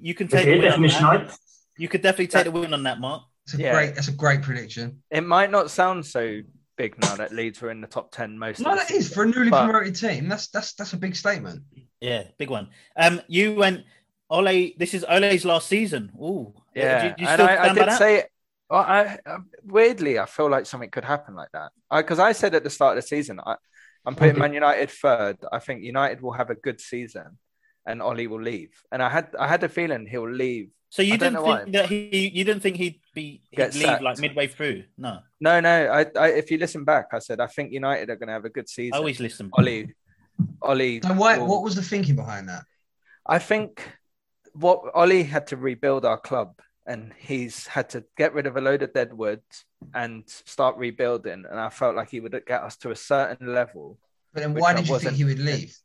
You can take Okay, the win definition ninth. You could definitely take the win on that, Mark. It's a Yeah. great. That's a great prediction. It might not sound so big now that Leeds were in the top ten most. No, of the that is season. for a newly But- promoted team. That's that's that's a big statement. Yeah, big one. Um, you went Ole. This is Ole's last season. Ooh, Yeah, Do you, do you and I, I did that? say. Well, I, I weirdly I feel like something could happen like that because I, said at the start of the season I, I'm putting Man United third. I think United will have a good season, and Ollie will leave. And I had I had a feeling he'll leave. So you I didn't think why. that he? You didn't think he'd be he'd Get leave sacked. like midway through? No, No, no. I, I if you listen back, I said I think United are going to have a good season. I always listen. Ollie, Ollie. So why, will- what was the thinking behind that? I think what Ollie had to rebuild our club, and he's had to get rid of a load of dead wood and start rebuilding. And I felt like he would get us to a certain level. But then Which why I did you think he would leave?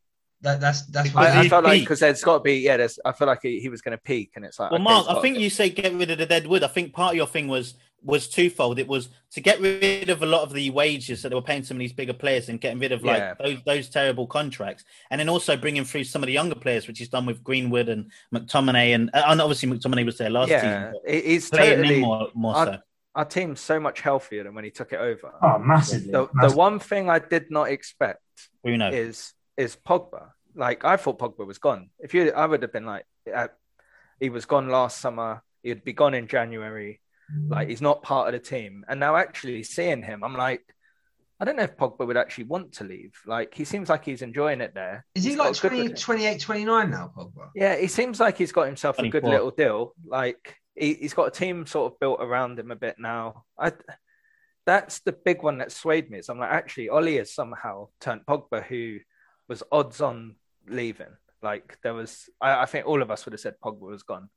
That that's that's what I, I he felt like because there's got to be yeah. There's, I feel like he, he was going to peak, and it's like Well, okay, Mark, I think you say get rid of the dead wood. I think part of your thing was was twofold. It was to get rid of a lot of the wages that they were paying some of these bigger players and getting rid of like Yeah. those those terrible contracts, and then also bringing through some of the younger players, which he's done with Greenwood and McTominay, and, uh, and obviously McTominay was there last yeah. season. but He's Playing totally in more more I- so. our team's so much healthier than when he took it over. Oh, massively. The, the one thing I did not expect Bruno. is is Pogba. Like I thought Pogba was gone. If you, I would have been like, uh, he was gone last summer. He'd be gone in January. Like he's not part of the team. And now actually seeing him, I'm like, I don't know if Pogba would actually want to leave. Like he seems like he's enjoying it there. is he He's like got 20, 28, 29 now, Pogba? Yeah, he seems like he's got himself a good little deal. Like he, he's got a team sort of built around him a bit now. I, that's the big one that swayed me. So I'm like, actually, Ollie has somehow turned Pogba, who was odds on leaving. Like there was, I, I think all of us would have said Pogba was gone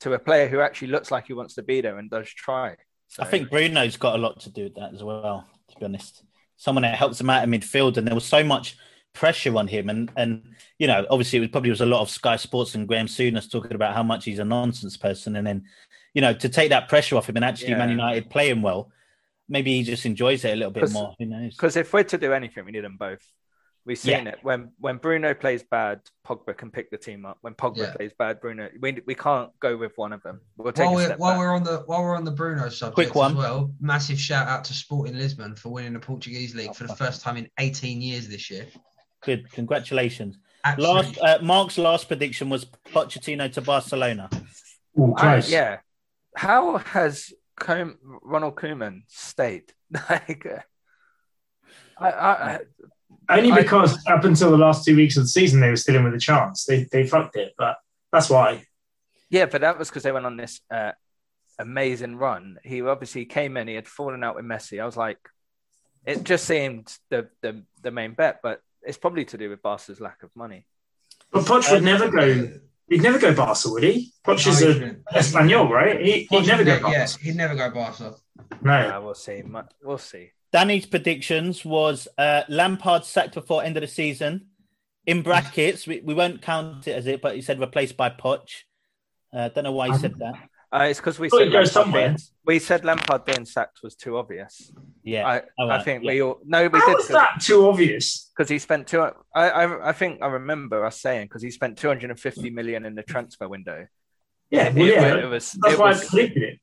to a player who actually looks like he wants to be there and does try. So, I think Bruno's got a lot to do with that as well. To be honest, someone that helps him out in midfield, and there was so much pressure on him, and and you know, obviously, it was probably was a lot of Sky Sports and Graham Souness talking about how much he's a nonsense person, and then you know, to take that pressure off him and actually Man Yeah. United playing well, maybe he just enjoys it a little bit more. Who knows? because if we're to do anything, we need them both. We've seen it when when Bruno plays bad, Pogba can pick the team up. When Pogba Yeah. plays bad, Bruno we, we can't go with one of them. We'll take While we're while back. we're on the while we're on the Bruno subject Quick one. as well, massive shout out to Sporting Lisbon for winning the Portuguese league Oh, for the first time in 18 years this year. Good, congratulations. Absolutely. Last, uh, Mark's last prediction was Pochettino to Barcelona. Ooh, I- close. yeah. How has Com- Ronald Koeman stayed? like, uh, I, I, I, Only I- because up until the last two weeks of the season, they were still in with a chance. They they fucked it, but that's why. yeah, but that was because they went on this uh, amazing run. He obviously came in. He had fallen out with Messi. I was like, it just seemed the the, the main bet, but it's probably to do with Barca's lack of money. But Poch would never go. He'd never go Barca, would he? Poch is No, he a. Espanol, right? He, he'd never go yeah, yeah, Barca. he'd never go Barca. No. Uh, we'll see. We'll see. Danny's predictions was uh, Lampard sacked before end of the season. In brackets, we, we won't count it as it, but he said replaced by Poch. Uh, don't know why he said that. Uh, it's because we said go Lampard somewhere. being, we said Lampard being sacked was too obvious. Yeah, I, all I think yeah. we all no, we How did is that too obvious? because he spent two. I, I I think I remember us saying because he spent 250 million in the transfer window. Yeah, It, well, yeah. it was. that's it why was I predicted it.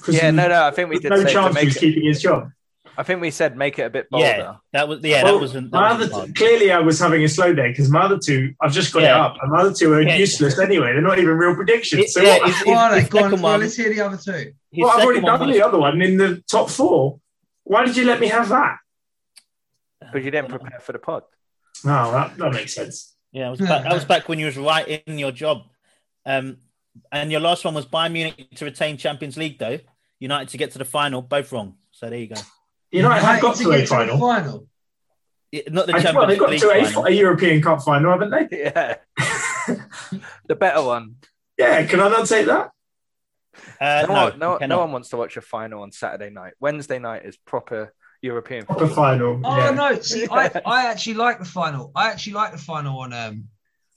'Cause yeah, he- no, no. I think we did no say to chance he make was it, keeping his job. I think we said make it a bit bolder. yeah, that was yeah, Well, that wasn't. That my wasn't other hard. clearly, I was having a slow day because my other two, I've just got it up, and my other two are Yeah. useless anyway. They're not even real predictions. It- so yeah, what- it's- Go on, his go on. second one- let's hear the other two. Well, I've already done was- the other one in the top four. Why did you let me have that? because you didn't prepare for the pod. No, that, that makes sense. Yeah, it was back, that was back when you was right in your job. Um, and your last one was Bayern Munich to retain Champions League, though. United to get to the final, both wrong. So there you go. United have got to to a get to final. final. Yeah, Not the I- Champions well, they got League to a, final. a European Cup final, haven't they? Yeah, the better one. yeah, can I not take that? Uh, no, no, one- no, no one wants to watch a final on Saturday night. Wednesday night is proper European. Proper final. Oh yeah. no! See, I, I actually like the final. I actually like the final on um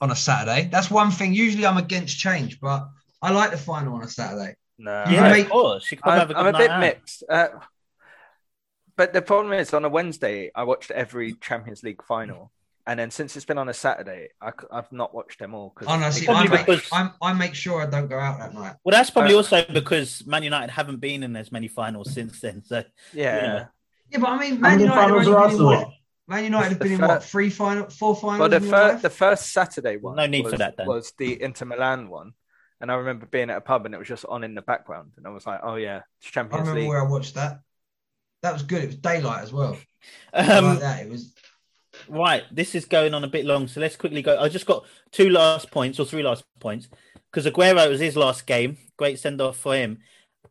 on a Saturday. That's one thing. Usually I'm against change, but I like the final on a Saturday. No, You Yeah, can of make- course. You can I'm, have a I'm a bit out. mixed. Uh, but the problem is, on a Wednesday, I watched every Champions League final, and then since it's been on a Saturday, I, have not watched them all. Cause Oh no! See, I make, because- I'm, I make sure I don't go out that night. Well, that's probably Uh, also because Man United haven't been in as many finals since then. So yeah, Yeah. Yeah, but I mean, Man United have finals are been in what? Man United have been in The what? Three final, four finals. Well, the in your first life? the first Saturday one, No need was, for that, then. was the Inter Milan one, and I remember being at a pub and it was just on in the background, and I was like, oh yeah, it's I Champions remember League. where I watched that. That was good. It was daylight as well. Um, like that. It was. Right, this is going on a bit long, so let's quickly go. I just got two last points or three last points because Aguero was his last game. Great send off for him.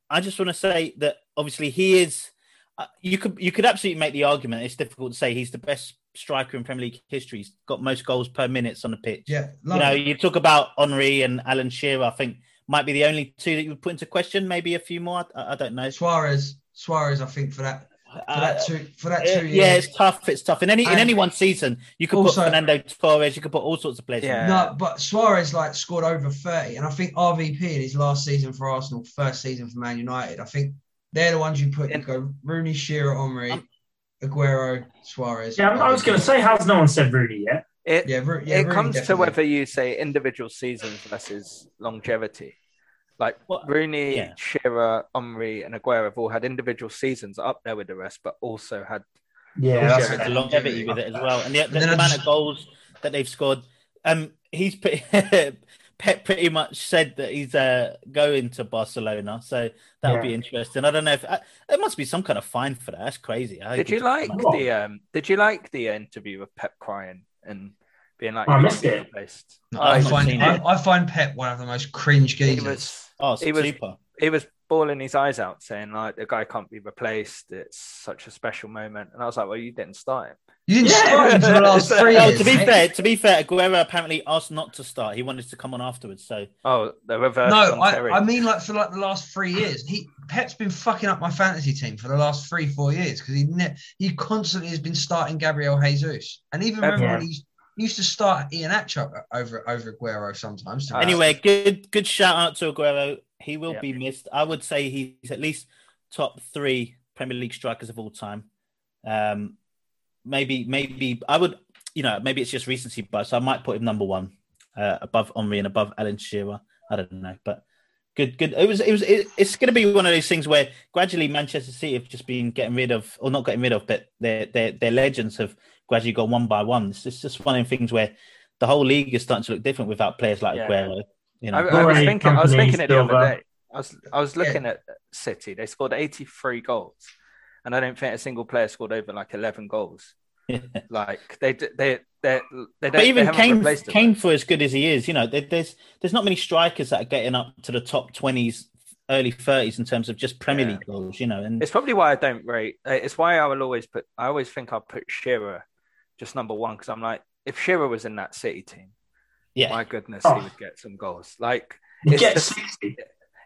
I just want to say that obviously he is. Uh, you could you could absolutely make the argument. It's difficult to say he's the best striker in Premier League history. He's got most goals per minutes on the pitch. Yeah, you know, it. you talk about Henry and Alan Shearer. I think might be the only two that you would put into question. Maybe a few more. I, I don't know. Suarez, Suarez. I think for that for Uh, that two for that yeah, two yeah, years. it's tough. It's tough. In any in any one season, you could also- put Fernando Torres. You could put all sorts of players. in Yeah. No, but Suarez like scored over 30, and I think RVP in his last season for Arsenal, first season for Man United. I think they're the ones you put. You go Rooney, Shearer, Omri, Um, Aguero, Suarez. Yeah, I was going to say, how's no one said Rooney yet? It Yeah, Ro- yeah it Rooney comes to whether you say individual seasons versus longevity. Like What- Rooney, yeah. Shearer, Omri, and Aguero have all had individual seasons up there with the rest, but also had Yeah, Yeah, that's that's the longevity with it as well, and the, the, And then amount just- of goals that they've scored. Um, he's pretty, Pep pretty much said that he's uh, going to Barcelona, so that'll Yeah. be interesting. I don't know if uh, there must be some kind of fine for that. That's crazy. I Did you like the the um? Did you like the interview of Pep crying and being like, Oh, I "You missed can't it. replaced"? No, Oh, I I've find seen I. I find Pep one of the most cringe He geezers. was Oh, He was- he was bawling his eyes out, saying like, "The guy can't be replaced. It's such a special moment." And I was like, "Well, you didn't start him." You didn't Yeah. start him for the last three Well, years. to be mate. fair, to be fair, Aguero apparently asked not to start. He wanted to come on afterwards. So Oh, the reverse. No. I, I mean like for like the last three years. He Pep's been fucking up my fantasy team for the last three, four years because he ne- he constantly has been starting Gabriel Jesus. And even remember Yeah. when he used, to start Iheanacho over over Aguero sometimes. Uh, anyway, good good shout out to Aguero. He will Yeah. be missed. I would say he's at least top three Premier League strikers of all time. Um, maybe maybe I would you know maybe it's just recency bias. So I might put him number one uh, above Henry and above Alan Shearer. I don't know, but good good. It was it was it, it's going to be one of those things where gradually Manchester City have just been getting rid of or not getting rid of, but their their their legends have gradually gone one by one. It's just, just one of the things where the whole league is starting to look different without players like Yeah. Aguero. You know, I, I was thinking. I was thinking it the other day. I was I was looking at City. They scored 83 goals, and I don't think a single player scored over like 11 goals. Like they they they they don't. but even haven't Kane, replaced. Kane for as good as he is, you know, there, there's there's not many strikers that are getting up to the top twenties, early thirties in terms of just Premier Yeah. League goals, you know. And It's probably why I don't rate. uh, It's why I will always put. I always think I'll put Shearer just number one because I'm like, if Shearer was in that City team, yeah, my goodness, Oh. he would get some goals. Like You it's just, 60.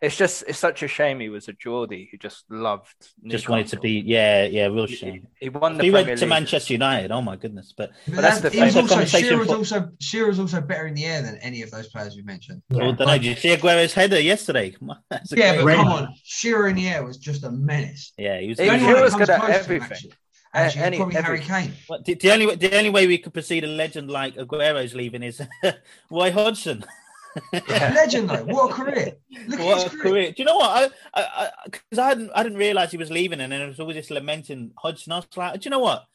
it's just it's such a shame he was a Geordie who just loved. just wanted to be, yeah, yeah, real shame. he won the He Premier went to Manchester United. Oh my goodness! But But But that's that's, the he was thing. also Conversation Shearer was for- also Shearer was also better in the air than any of those players we mentioned. Yeah. don't know. Did you see Aguero's header yesterday? Yeah, but Great. come on, Shearer in the air was just a menace. yeah, he was. He The only Shearer one that was good at close to everything. Is Any- probably Harry. Kane. Well, the, the only way- the only way we could proceed a legend like Aguero's leaving is why Hodgson. Yeah. Legend though, what a career! Look at What a career. career! Do you know what? I, I, because I, hadn't, I didn't realize he was leaving, and then it was always just lamenting Hodgson. I was like, do you know what?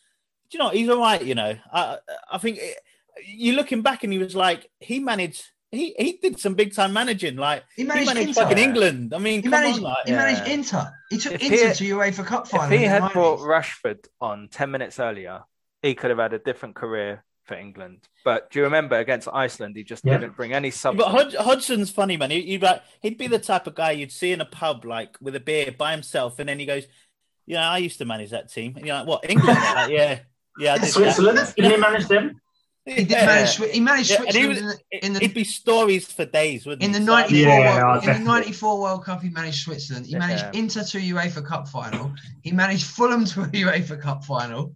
Do you know what? he's all right? You know, I, I think it, you looking back, and he was like, he managed. He, he did some big time managing, like He he managed, managed Inter. fucking England. I mean, He come managed, on, like, he managed Inter. He took If Inter he to UEFA Cup final. If he had brought 90s. Rashford on 10 minutes earlier, he could have had a different career for England. But do you remember against Iceland, he just Yeah. didn't bring any sub? But substance. Hodg, Hodgson's funny, man. He, he'd, like, he'd be the type of guy you'd see in a pub, like with a beer by himself, and then he goes, "You know, I used to manage that team." And you're like, "What England?" like, yeah, yeah. I that." Switzerland? Didn't he manage them? He did Yeah. manage. He managed Yeah, and he Switzerland was- in the, in the It'd be stories for days, wouldn't In the it? '94 Yeah, World, in the '94 World Cup, he managed Switzerland. He managed Yeah. Inter to a UEFA Cup final. He managed Fulham to a UEFA Cup final.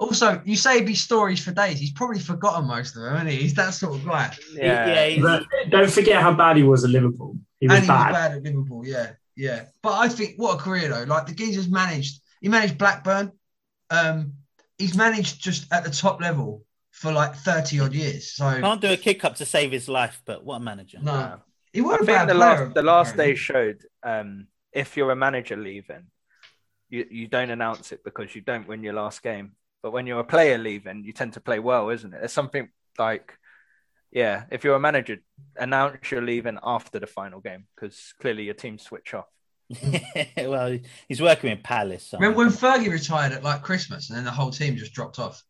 Also, you say it'd be stories for days. He's probably forgotten most of them, isn't he? He's that sort of guy. Yeah, yeah, But don't forget how bad he was at Liverpool. He was and he bad. was bad at Liverpool. Yeah, yeah. But I think what a career though. Like the geezer's managed. He managed Blackburn. Um, he's managed just at the top level for like thirty odd years. So can't do a kick up to save his life, but what a manager. no, Yeah. he wasn't a think bad the player. last the last day showed um, if you're a manager leaving, you you don't announce it because you don't win your last game. But when you're a player leaving, you tend to play well, isn't it? There's something like, yeah, if you're a manager, announce you're leaving after the final game because clearly your team switch off. well, he's working with Palace. So. Remember when Fergie retired at like Christmas, and then the whole team just dropped off.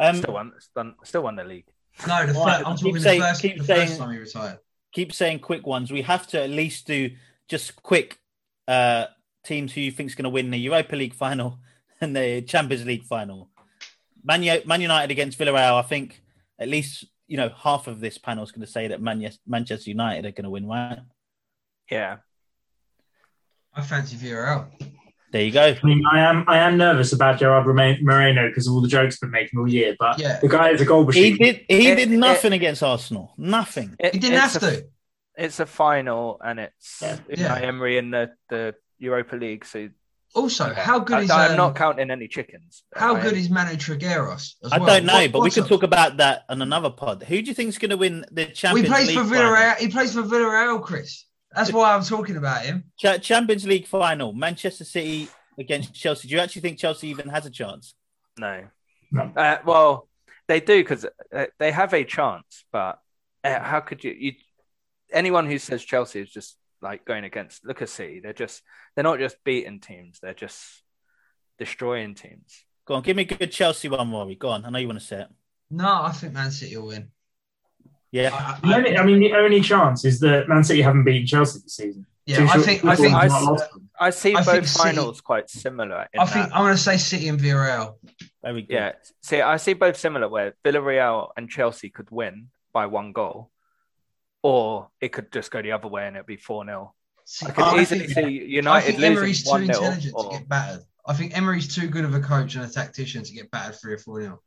Um, still won, still, still won the league. No, the first, I'm keep talking saying- the first, keep the saying- first time he retired. keep saying quick ones. We have to at least do just quick uh, teams who you think is going to win the Europa League final and the Champions League final. Man, Man United against Villarreal. I think at least you know half of this panel is going to say that Man- Manchester United are going to win. Right Yeah, I fancy Villarreal. There, you go. I mean, I am I am nervous about Gerard Moreno because of all the jokes been making all year. But Yeah. the guy is a goal machine. He did. He It- did it- nothing against Arsenal. Nothing. It- He didn't it's have a- to. It's a final, and it's Yeah. Yeah. Emery in the the Europa League. So Also, how good I, is I'm um, not counting any chickens. how I good is Manu Trigueros? as I well? don't know, What- but we what's can up? talk about that on another pod. Who do you think is going to win the Champions? Well, he Champions plays League? for final? Villarreal. He plays for Villarreal, Chris. That's why I'm talking about him. Champions League final, Manchester City against Chelsea. Do you actually think Chelsea even has a chance? No. No. Uh, well, they do because uh, they have a chance, but uh, how could you, you? Anyone who says Chelsea is just like going against look at City. They're just they're not just beating teams. They're just destroying teams. Go on, give me a good Chelsea one, Rory. Go on. I know you want to say it. No, I think Man City will win. Yeah. I, The I, only, I mean, the only chance is that Man City haven't beaten Chelsea this season. yeah, Two I think. I think. I- not lost them. I see I think both City- finals quite similar. In I think. that. I'm going to say City and Villarreal. Very good. Yeah, see, I see both similar where Villarreal and Chelsea could win by one goal, or it could just go the other way and it'd be 4 0. I could I easily think- see I United think losing Emery's too 1 0. intelligent to get battered. I think Emery's too good of a coach and a tactician to get battered three or four nil.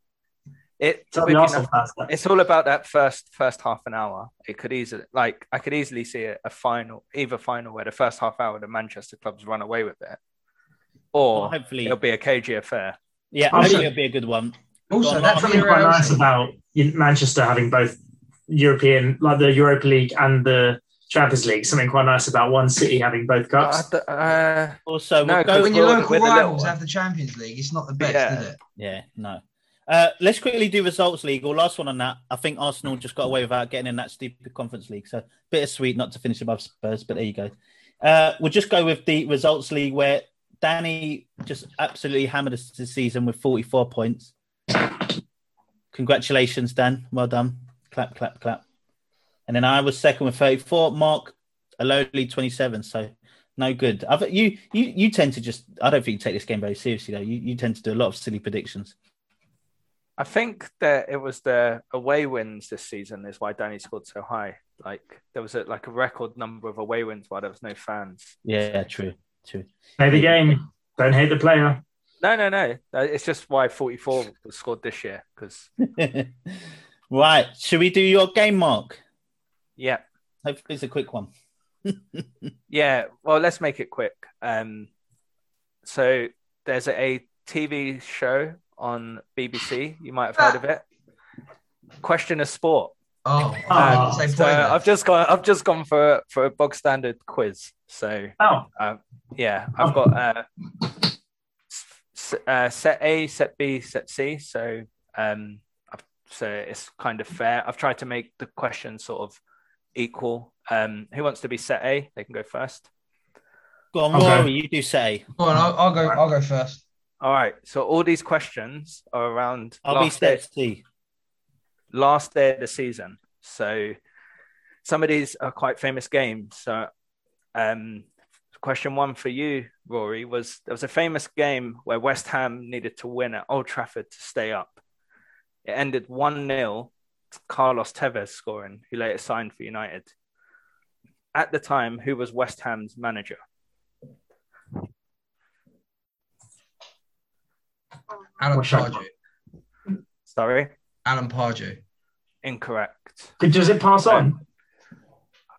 It, Tell we the can- Arsenal fans that. it's all about that first first half an hour. It could easily, like, I could easily see a, a final, either final where the first half hour the Manchester clubs run away with it, or Well, hopefully, it'll be a cagey affair. yeah, Also- hopefully it'll be a good one. Also, Go on, that Mark. Something quite nice about Manchester having both European, like the Europa League and the Champions League. Something quite nice about one city having both cups. Uh, uh, Also, No, we'll 'cause go. when your local we're the little rivals have the Champions League, it's not the best, Yeah. is it? Yeah, no. Uh, let's quickly do results league. Or last one on that. I think Arsenal just got away without getting in that stupid conference league. So bittersweet not to finish above Spurs, but there you go. Uh, we'll just go with the results league where Danny just absolutely hammered us this season with 44 points. Congratulations, Dan. Well done. Clap, clap, clap. And then I was second with 34. Mark, a lowly 27. So no good. I've, you, you, you tend to just. I don't think you take this game very seriously, though. You, you tend to do a lot of silly predictions. I think that it was the away wins this season is why Danny scored so high. Like there was a, like a record number of away wins while there was no fans. Yeah, true, true. Play the game. Don't hate the player. No, no, no. Uh, It's just why 44 was scored this year because right, should we do your game, Mark? yeah, Hopefully, it's a quick one. yeah. Well, let's make it quick. Um, so there's a TV show on BBC. You might have heard of it. Question of sport. Oh, Ah, same So point. I've just gone. I've just gone for for a bog standard quiz. So Oh, yeah, I've got uh, uh, set A, set B, set C. So um, I've, so it's kind of fair. I've tried to make the questions sort of equal. Um, who wants to be set A? They can go first. Go on, Okay. Rory, you do say. Go on, I'll, I'll go. I'll go first. All right. So all these questions are around I'll be C. last day of the season. So some of these are quite famous games. So um, question one for you, Rory, was there was a famous game where West Ham needed to win at Old Trafford to stay up. It ended 1 0, Carlos Tevez scoring, who later signed for United. At the time, who was West Ham's manager? Alan What's? Pardew. Sorry, Alan Pardew. incorrect. Does it pass on?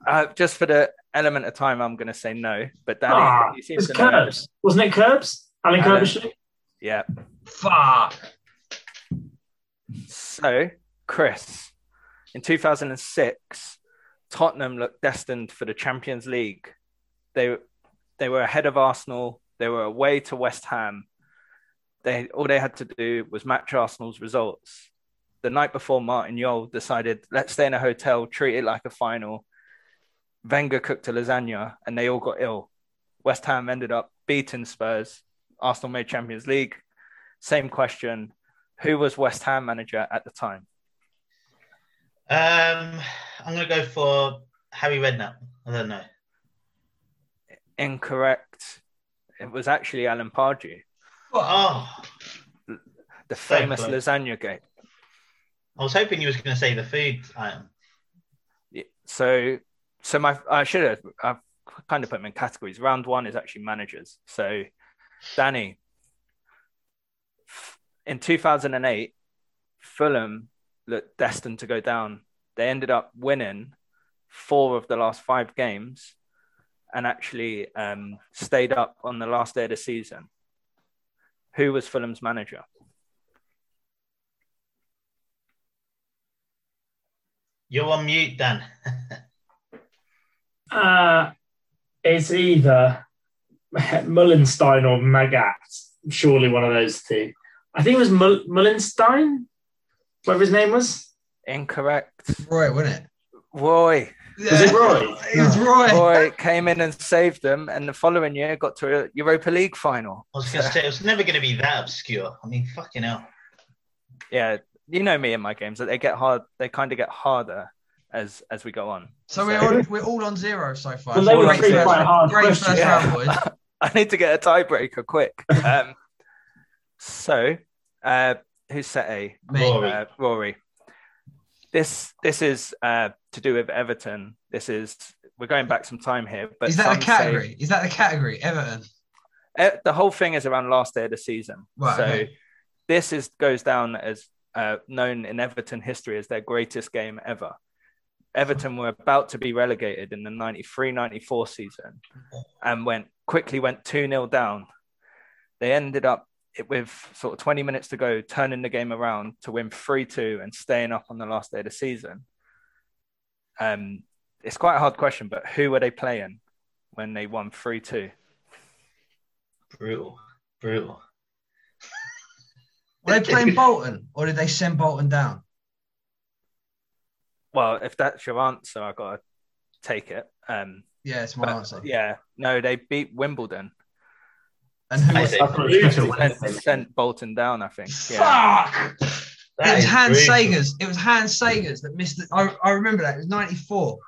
Uh, just for the element of time, I'm going to say no. But Danny, Ah, you seem it's to know. Curbs. Wasn't it Curbs? Alan Alan. Curbishley? Yeah. Fuck. So, Chris, in 2006, Tottenham looked destined for the Champions League. They they were ahead of Arsenal. They were away to West Ham. They all they had to do was match Arsenal's results. The night before, Martin Jol decided, let's stay in a hotel, treat it like a final. Wenger cooked a lasagna, and they all got ill. West Ham ended up beating Spurs. Arsenal made Champions League. Same question: Who was West Ham manager at the time? Um, I'm gonna go for Harry Redknapp. I don't know. Incorrect. It was actually Alan Pardew, Oh, the So famous close. lasagna game. I was hoping you was gonna say the food item. Yeah, So, so my I should have I've kind of put them in categories. Round one is actually managers. So, Danny, in 2008, Fulham looked destined to go down. They ended up winning four of the last five games, and actually um, stayed up on the last day of the season. Who was Fulham's manager? You're on mute, Dan. Uh, it's either Meulensteen or Magath. Surely one of those two. I think it was Mull- Meulensteen, whatever his name was. Incorrect. Roy, wasn't it? Roy. Was it Roy? It was Roy. Roy came in and saved them, and the following year got to a Europa League final. I was gonna say it was never gonna be that obscure. I mean, fucking hell. Yeah, you know me in my games that they get hard. They kind of get harder as as we go on. So we're all, we're all on zero so far. Well, they great three first, quite hard great questions. first Yeah. round, boys. I need to get a tiebreaker quick. Um, so, uh, who's set A? Me. Rory. Uh, Rory. This this is uh, to do with Everton. This is we're going back some time here, but Is that some the say- category? Is that the category? Everton. Eh, the whole thing is around last day of the season. Right, so okay. this is goes down as uh, known in Everton history as their greatest game ever. Everton were about to be relegated in the 93-94 season and went quickly went 2-0 down. They ended up it- with sort of 20 minutes to go, turning the game around to win 3-2 and staying up on the last day of the season. Um, it's quite a hard question, but who were they playing when they won 3-2? Brutal. Brutal. Were they playing Bolton or did they send Bolton down? Well, if that's your answer, I've gotta take it. Um, Yeah, it's my but, answer. yeah, no, they beat Wimbledon And who I was say I it was Sheffield and Wednesday. sent Bolton down. I think. Yeah. Fuck! That it was Hans brutal. Segers. It was Hans Segers that missed it. I, I remember that. It was 94.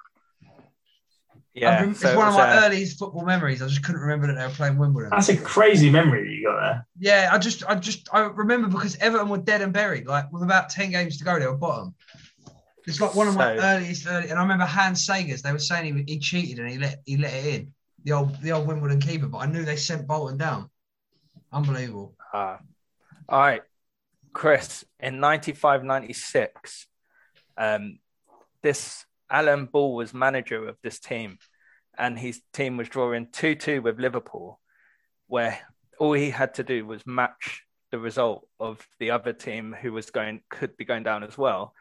Yeah, I rem- so it's it one of my uh, earliest football memories. I just couldn't remember that they were playing Wimbledon. That's a crazy memory you got there. Yeah, I just, I just, I remember because Everton were dead and buried. Like with about ten games to go, they were bottom. It's like one of my earliest, early, and I remember Hans Segers. They were saying he, he cheated and he let he let it in. The old the old Wimbledon keeper, but I knew they sent Bolton down. Unbelievable. Ah. all right, Chris. In 95 96, um, this Alan Ball was manager of this team, and his team was drawing 2 2 with Liverpool, where all he had to do was match the result of the other team who was going, could be going down as well.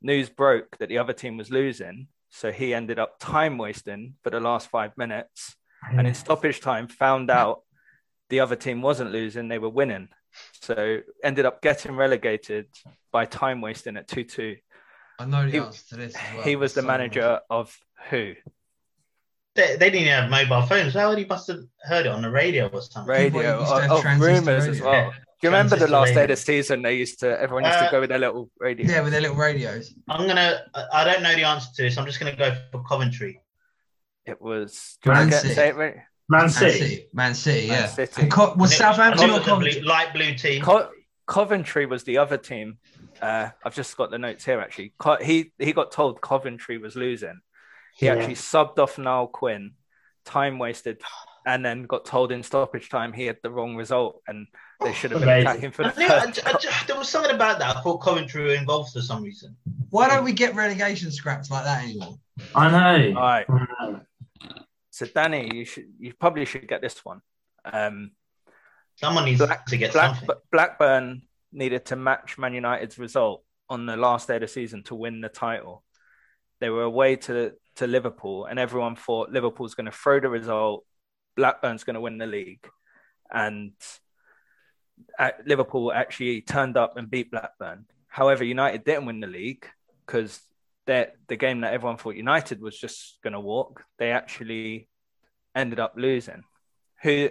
News broke that the other team was losing, so he ended up time wasting for the last five minutes and in stoppage time found out the other team wasn't losing they were winning so ended up getting relegated by time wasting at 2-2 I know the He- answer to this. As well. he was the So- manager of who They, they didn't even have mobile phones. How would he must have heard it on the radio or something? radio used to have of, of rumors as radio. well do you remember the Transistor last day of the season they used to everyone used to Uh, go with their little radio Yeah, with their little radios. I'm gonna. I- I don't know the answer to this. I'm just gonna go for Coventry. it was do you want to get, City. say it right? Man Man City. City. Man City, Man yeah. City. And Co- was And Southampton or was blue- Coventry? light blue team. Co- Coventry was the other team Uh, I've just got the notes here. Actually, Co- he he got told Coventry was losing. He Yeah. actually subbed off Niall Quinn, time wasted, and then got told in stoppage time he had the wrong result and they should have been Amazing. attacking for I the knew, I, first. I, I- there was something about that. I thought Coventry were involved for some reason. Why don't we get relegation scraps like that anymore? I know. All right. I know. So Danny, you should you probably should get this one. Um, Someone needs Black, to get Black, something. Blackburn needed to match Man United's result on the last day of the season to win the title. They were away to to Liverpool, and everyone thought Liverpool's going to throw the result. Blackburn's going to win the league, and uh, Liverpool actually turned up and beat Blackburn. However, United didn't win the league because the game that everyone thought United was just going to walk. They actually ended up losing. Who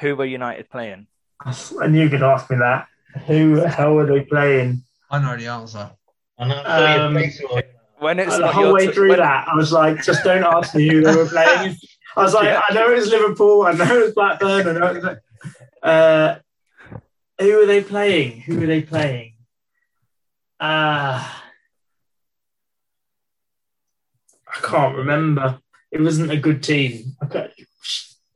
who were United playing? I knew you could ask me that. Who the hell were they playing? I know the answer. I know. Um, When it's the whole way t- through when- that, I was like, just don't ask me who they were playing. I was like, Yeah. I know it was Liverpool, I know it was Blackburn, I know it was. Uh, who were they playing? Who were they playing? Uh, I can't remember. It wasn't a good team. Okay.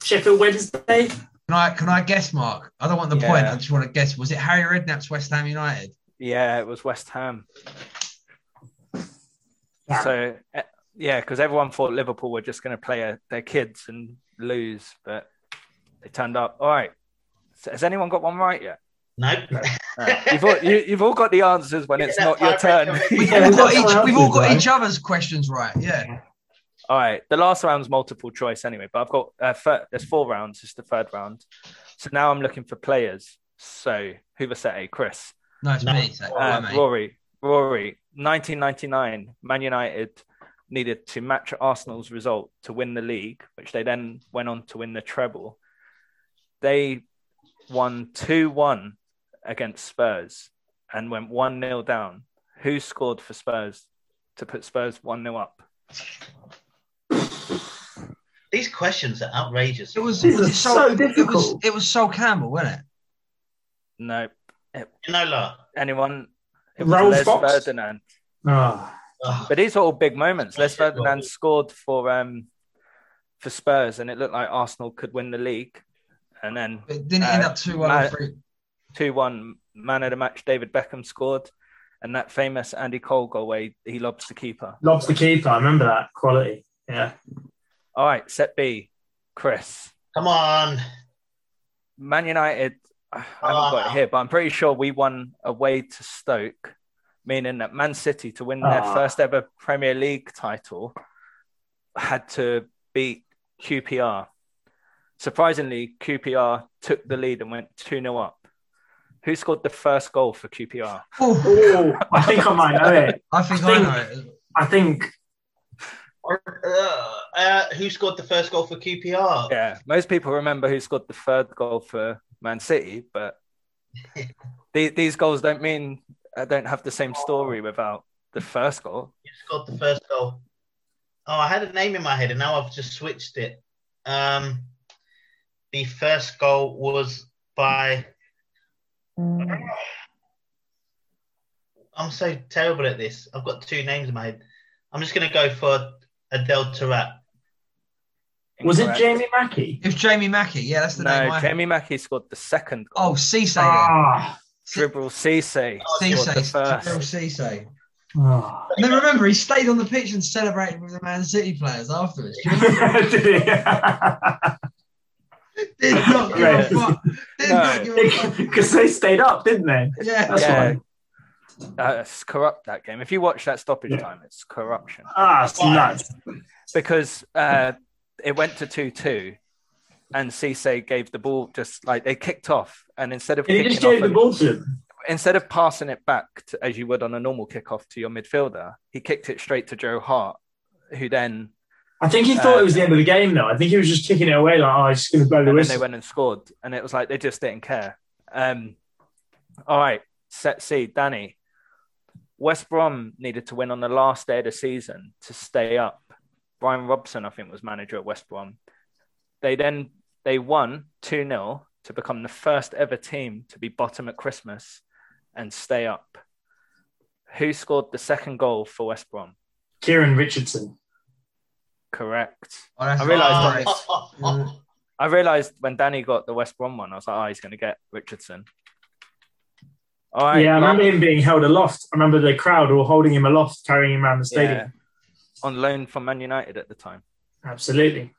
Sheffield Wednesday? Can I can I guess, Mark? I don't want the Yeah. point. I just want to guess. Was it Harry Redknapp's West Ham United? Yeah, it was West Ham. Yeah. So uh, yeah, because everyone thought Liverpool were just going to play uh their kids and lose, but they turned up. All right. So has anyone got one right yet? Nope. No. you've, all, you, you've all got the answers when Yeah, it's not your turn. cover- We've all got each. We've all got happens, each other's questions right. Yeah. All right, the last round's multiple choice anyway, but I've got uh, thir- there's four rounds. It's the third round, so now I'm looking for players. So who've set A? Chris, No, it's No. me. So, uh, oh, mate. Rory, Rory. 1999, Man United needed to match Arsenal's result to win the league, which they then went on to win the treble. They won two one against Spurs and went 1 0 down, who scored for Spurs to put Spurs 1 0 up? These questions are outrageous. It was, it was so, so, difficult. It was, it was Sol Campbell, wasn't it? No. No, Inola. Anyone? It was Les Fox? Ferdinand. Oh. But these are all big moments. Les Ferdinand scored for um, for Spurs, and it looked like Arsenal could win the league. And then but didn't uh, end up two one. Mar- 2 1 man of the match, David Beckham scored. And that famous Andy Cole goal where he lobs the keeper. Lobs the keeper. I remember that quality. Yeah. All right. Set B, Chris. Come on. Man United. I haven't got it ah. here, but I'm pretty sure we won away to Stoke, meaning that Man City to win their ah. first ever Premier League title had to beat QPR surprisingly, QPR took the lead and went 2 0 up. Who scored the first goal for QPR? Oh, I think I might know it. I think I I, think- know it. I think Uh, uh, who scored the first goal for QPR? Yeah, most people remember who scored the third goal for Man City, but the- these goals don't mean uh, don't have the same story without the first goal. Who scored the first goal? Oh, I had a name in my head and now I've just switched it. Um, the first goal was by. I'm so terrible at this. I've got two names in my head. I'm just going to go for Adel Taarabt. was it Jamie Mackie? It was Jamie Mackie. Yeah, that's the name. No, I Jamie Mackie scored the second goal. Oh, Cisse. then. Ah, Djibril Cisse Oh, scored the Cisse. first. Djibril Cisse. ah. And then remember, he stayed on the pitch and celebrated with the Man City players afterwards. Do you remember? Did he? Did not give a Right. fuck. Did No. not give a fuck. Because they stayed up, didn't they? Yeah. That's Yeah. why. Uh, it's corrupt that game. If you watch that stoppage time, it's corruption Ah, it's Why? nuts. because uh, it went to two two, and Cisse gave the ball just like they kicked off, and instead of And he just gave off the ball to him. instead of passing it back to, as you would on a normal kickoff to your midfielder, he kicked it straight to Joe Hart, who then I think he thought it was the end of the game, though. I think he was just kicking it away, like, oh, he's just going to blow the whistle. and they went and scored, and it was like they just didn't care. Um, all right, set C, Danny. West Brom needed to win on the last day of the season to stay up. Bryan Robson, I think, was manager at West Brom. They then they won two 0 to become the first ever team to be bottom at Christmas, and stay up. Who scored the second goal for West Brom? Kieran Richardson. Correct. Oh, I realised right. that oh, oh. I realised when Danny got the West Brom one, I was like, oh, he's going to get Richardson. All right. yeah, I remember him being held aloft. I remember the crowd all holding him aloft, carrying him around the stadium. Yeah. On loan from Man United at the time. Absolutely.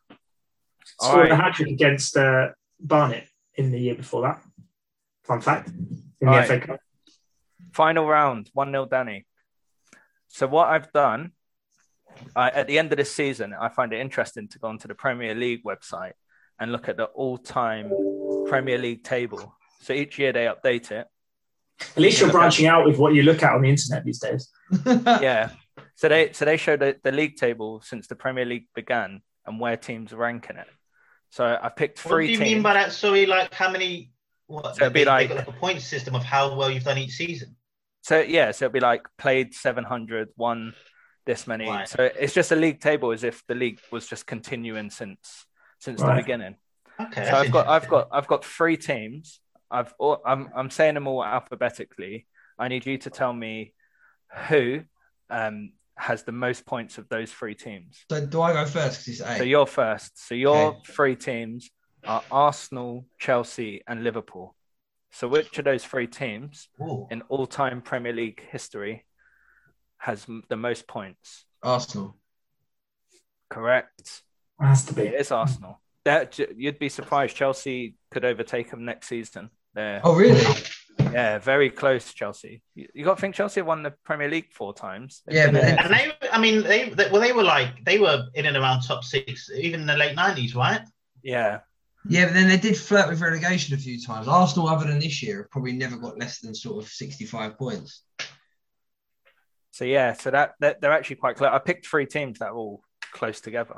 All Scored a hat trick against uh, Barnet in the year before that. Fun fact. In the All right. FA Cup. Final round, 1 0 Danny. So, what I've done I, at the end of this season, I find it interesting to go onto the Premier League website and look at the all time Premier League table. So, each year they update it. At least you're Yeah, look at- branching out with what you look at on the internet these days. Yeah. So, they, so they show the, the league table since the Premier League began and where teams rank in it. So, I picked three. What do you teams. mean by that? Sorry, like how many? What? So it'd be they, like- they got like a point system of how well you've done each season. So yeah, so it'll be like played 700, won this many. Right. So it's just a league table as if the league was just continuing since since Right. the beginning. Okay, so I've got I've got I've got three teams. I've all, I'm I'm saying them all alphabetically. I need you to tell me who um, has the most points of those three teams. so do I go first? So you're first. So your Okay. three teams are Arsenal, Chelsea, and Liverpool. So which of those three teams Ooh. in all-time Premier League history has the most points. Arsenal. Correct. It has to be. It is Arsenal. That you'd be surprised Chelsea could overtake them next season. They're Oh, really? yeah, very close. Chelsea. You, you got to think Chelsea won the Premier League four times. They've Yeah, but And they, I mean, they, they, well, they were like, they were in and around top six, even in the late nineties, right? yeah, Yeah, but then they did flirt with relegation a few times. Arsenal, other than this year, have probably never got less than sort of 65 points. So yeah, so that, that they're actually quite close. I picked three teams that are all close together.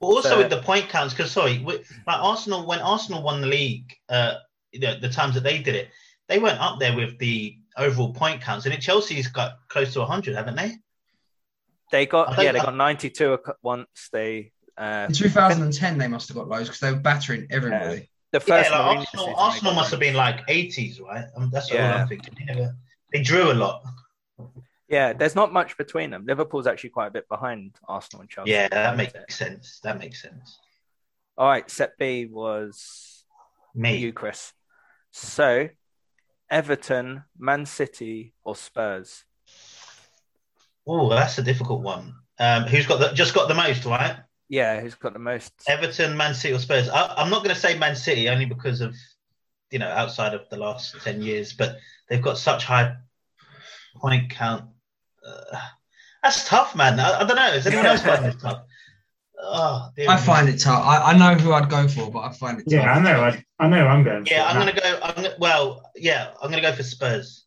But also So- with the point counts, because sorry, with, like Arsenal, when Arsenal won the league, uh, the, the times that they did it, they weren't up there with the overall point counts. And it, Chelsea's got close to hundred, haven't they? They got yeah, they got ninety two once. They uh, In 2010, they must have got loads because they were battering everybody. the first yeah, like Mourinho Arsenal, Arsenal must have been like eighties, right? Um, that's what Yeah. I'm thinking. They, they drew a lot. Yeah, there's not much between them. Liverpool's actually quite a bit behind Arsenal and Chelsea. Yeah, that makes sense. That makes sense. All right, set B was Me. you, Chris. So, Everton, Man City, or Spurs? Oh, that's a difficult one. Um, who's got the just got the most, right? Yeah, who's got the most? Everton, Man City, or Spurs? I, I'm not going to say Man City only because of you know outside of the last ten years, but they've got such high point count. Uh, that's tough, man. I, I don't know. Is anyone else finding this tough? Oh, I find it tough. I, I know who I'd go for, but I find it tough. Yeah, I know. I, I know. I'm going. Yeah, for I'm gonna go. I'm gonna, well, yeah, I'm gonna go for Spurs.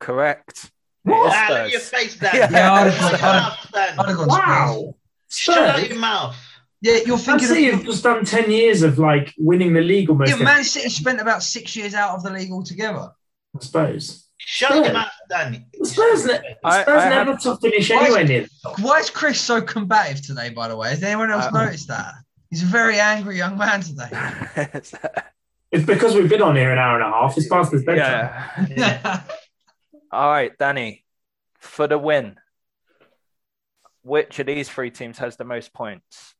Correct. What? It is Ah, look at your face, Dan. Yeah. Yeah, I'd have Shut gone- I'd up, Dan. I'd have gone Spurs. Wow. Shut Spurs. your mouth. Yeah, you're thinking. I thinking see of. you've just done 10 years of like winning the league almost. Yeah, Man City spent about six years out of the league altogether. I suppose. Shut Spurs. your mouth, Dan. Spurs, ne- I- Spurs I never have- to finish Why is- anywhere near. Why is Chris so combative today, by the way? Has anyone else Uh, noticed that? He's a very angry young man today. It's because we've been on here an hour and a half. It's past his bedtime. yeah. All right, Danny, for the win. Which of these three teams has the most points?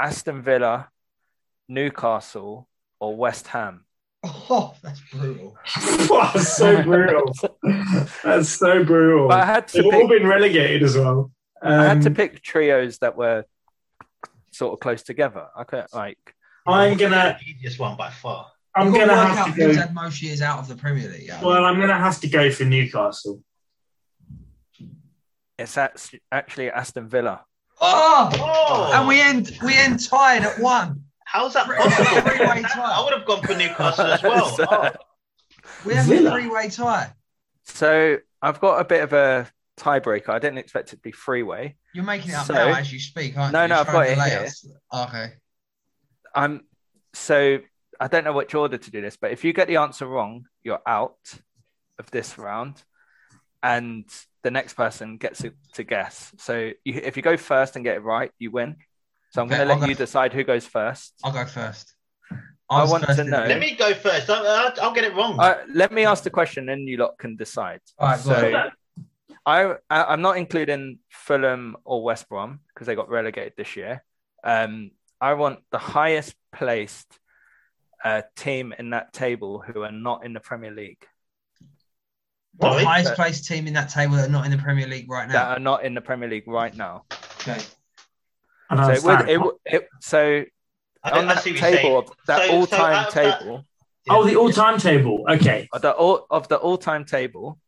Aston Villa, Newcastle, or West Ham? Oh, that's brutal. wow, so brutal. That's so brutal. But I had to They've all been relegated as well. I had to Um, pick trios that were sort of close together. I could like I'm gonna. Easiest one by far. I'm You've gonna have to go. had most years out of the Premier League. Yeah. Well, I'm gonna have to go for Newcastle. it's act- actually Aston Villa. oh, Oh, and we end we end tied at one. How's that possible? three-way tie. I would have gone for Newcastle as well. So- Oh, We have Villa. a three-way tie. So I've got a bit of a tiebreaker. I didn't expect it to be freeway. You're making it up So- now as you speak, aren't No, you? no, You're I've got it delay here. us. Okay. I'm so I don't know which order to do this, but if you get the answer wrong, you're out of this round, and the next person gets to, to guess. So you, if you go first and get it right, you win. So I'm Okay, going to let go- you decide who goes first. I'll go first. I was want first to know- Let me go first. I'll, I'll, I'll get it wrong. Uh, let me ask the question, and you lot can decide. All right, so. I, I I'm not including Fulham or West Brom because they got relegated this year. Um, I want the highest placed uh, team in that table who are not in the Premier League. What Sorry? highest placed team in that table that are not in the Premier League right now. That are not in the Premier League right now. Okay. I don't So it would, it, it, so I, on I that see what you're saying. table, of that So- so all-time out of that- table, oh, the all-time table. Okay. of the all of the all-time table,